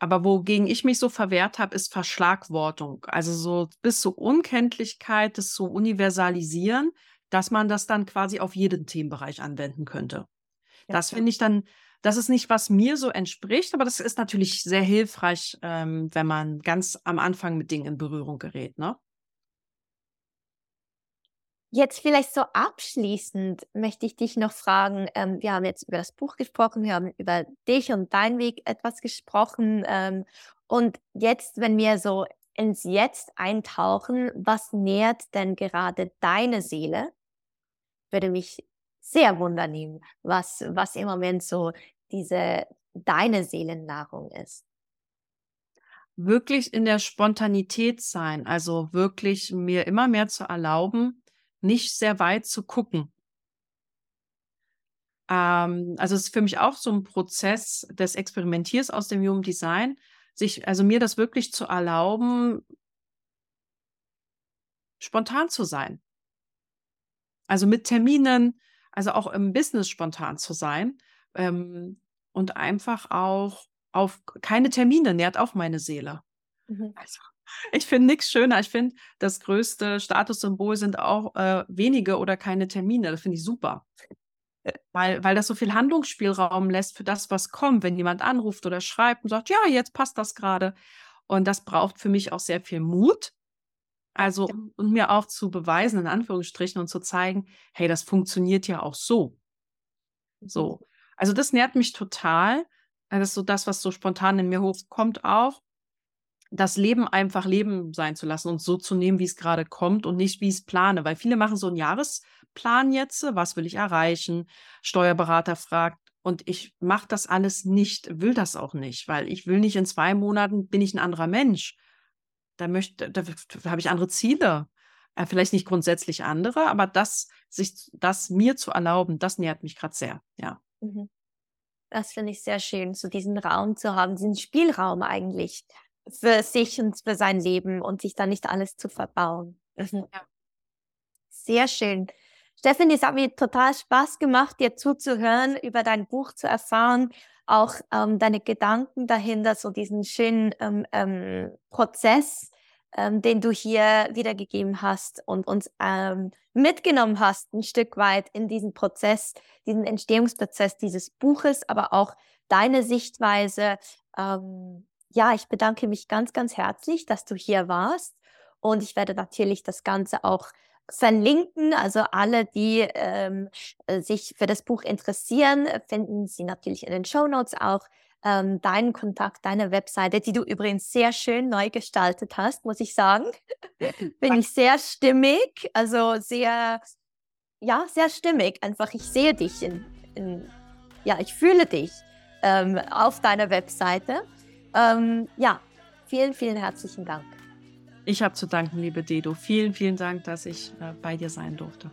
Aber wogegen ich mich so verwehrt habe, ist Verschlagwortung. Also so bis zur Unkenntlichkeit, das zu universalisieren, dass man das dann quasi auf jeden Themenbereich anwenden könnte. Ja, das finde ich dann, das ist nicht, was mir so entspricht, aber das ist natürlich sehr hilfreich, ähm, wenn man ganz am Anfang mit Dingen in Berührung gerät, ne? Jetzt vielleicht so abschließend möchte ich dich noch fragen, ähm, wir haben jetzt über das Buch gesprochen, wir haben über dich und deinen Weg etwas gesprochen. Ähm, und jetzt, wenn wir so ins Jetzt eintauchen, was nährt denn gerade deine Seele? Würde mich sehr wundern, was, was im Moment so diese deine Seelennahrung ist. Wirklich in der Spontanität sein, also wirklich mir immer mehr zu erlauben, nicht sehr weit zu gucken. Ähm, also es ist für mich auch so ein Prozess des Experimentiers aus dem Human Design, sich, also mir das wirklich zu erlauben, spontan zu sein. Also mit Terminen, also auch im Business spontan zu sein ähm, und einfach auch auf keine Termine nährt auch meine Seele. Mhm. Also ich finde nichts schöner. Ich finde, das größte Statussymbol sind auch äh, wenige oder keine Termine. Das finde ich super. Äh, weil, weil das so viel Handlungsspielraum lässt für das, was kommt, wenn jemand anruft oder schreibt und sagt, ja, jetzt passt das gerade. Und das braucht für mich auch sehr viel Mut. Also, und mir auch zu beweisen, in Anführungsstrichen, und zu zeigen, hey, das funktioniert ja auch so. So. Also, das nährt mich total. Das ist so das, was so spontan in mir hochkommt auch das Leben einfach Leben sein zu lassen und so zu nehmen, wie es gerade kommt und nicht, wie ich es plane. Weil viele machen so einen Jahresplan jetzt, was will ich erreichen? Steuerberater fragt. Und ich mache das alles nicht, will das auch nicht, weil ich will nicht in zwei Monaten bin ich ein anderer Mensch. Da möchte, da, da habe ich andere Ziele. Äh, vielleicht nicht grundsätzlich andere, aber das, sich das mir zu erlauben, das nährt mich gerade sehr, ja. Mhm. Das finde ich sehr schön, so diesen Raum zu haben, diesen Spielraum eigentlich für sich und für sein Leben und sich da nicht alles zu verbauen. Mhm. Ja. Sehr schön. Stephanie, es hat mir total Spaß gemacht, dir zuzuhören, über dein Buch zu erfahren, auch ähm, deine Gedanken dahinter, so diesen schönen ähm, ähm, Prozess, ähm, den du hier wiedergegeben hast und uns ähm, mitgenommen hast, ein Stück weit in diesen Prozess, diesen Entstehungsprozess dieses Buches, aber auch deine Sichtweise ähm, ja, ich bedanke mich ganz, ganz herzlich, dass du hier warst. Und ich werde natürlich das Ganze auch verlinken. Also alle, die ähm, äh, sich für das Buch interessieren, finden Sie natürlich in den Show Notes auch ähm, deinen Kontakt, deine Webseite, die du übrigens sehr schön neu gestaltet hast, muss ich sagen. Bin ich sehr stimmig, also sehr, ja, sehr stimmig. Einfach, ich sehe dich in, in ja, ich fühle dich ähm, auf deiner Webseite. Ähm, ja, vielen, vielen herzlichen Dank. Ich habe zu danken, liebe Dedo. Vielen, vielen Dank, dass ich äh, bei dir sein durfte.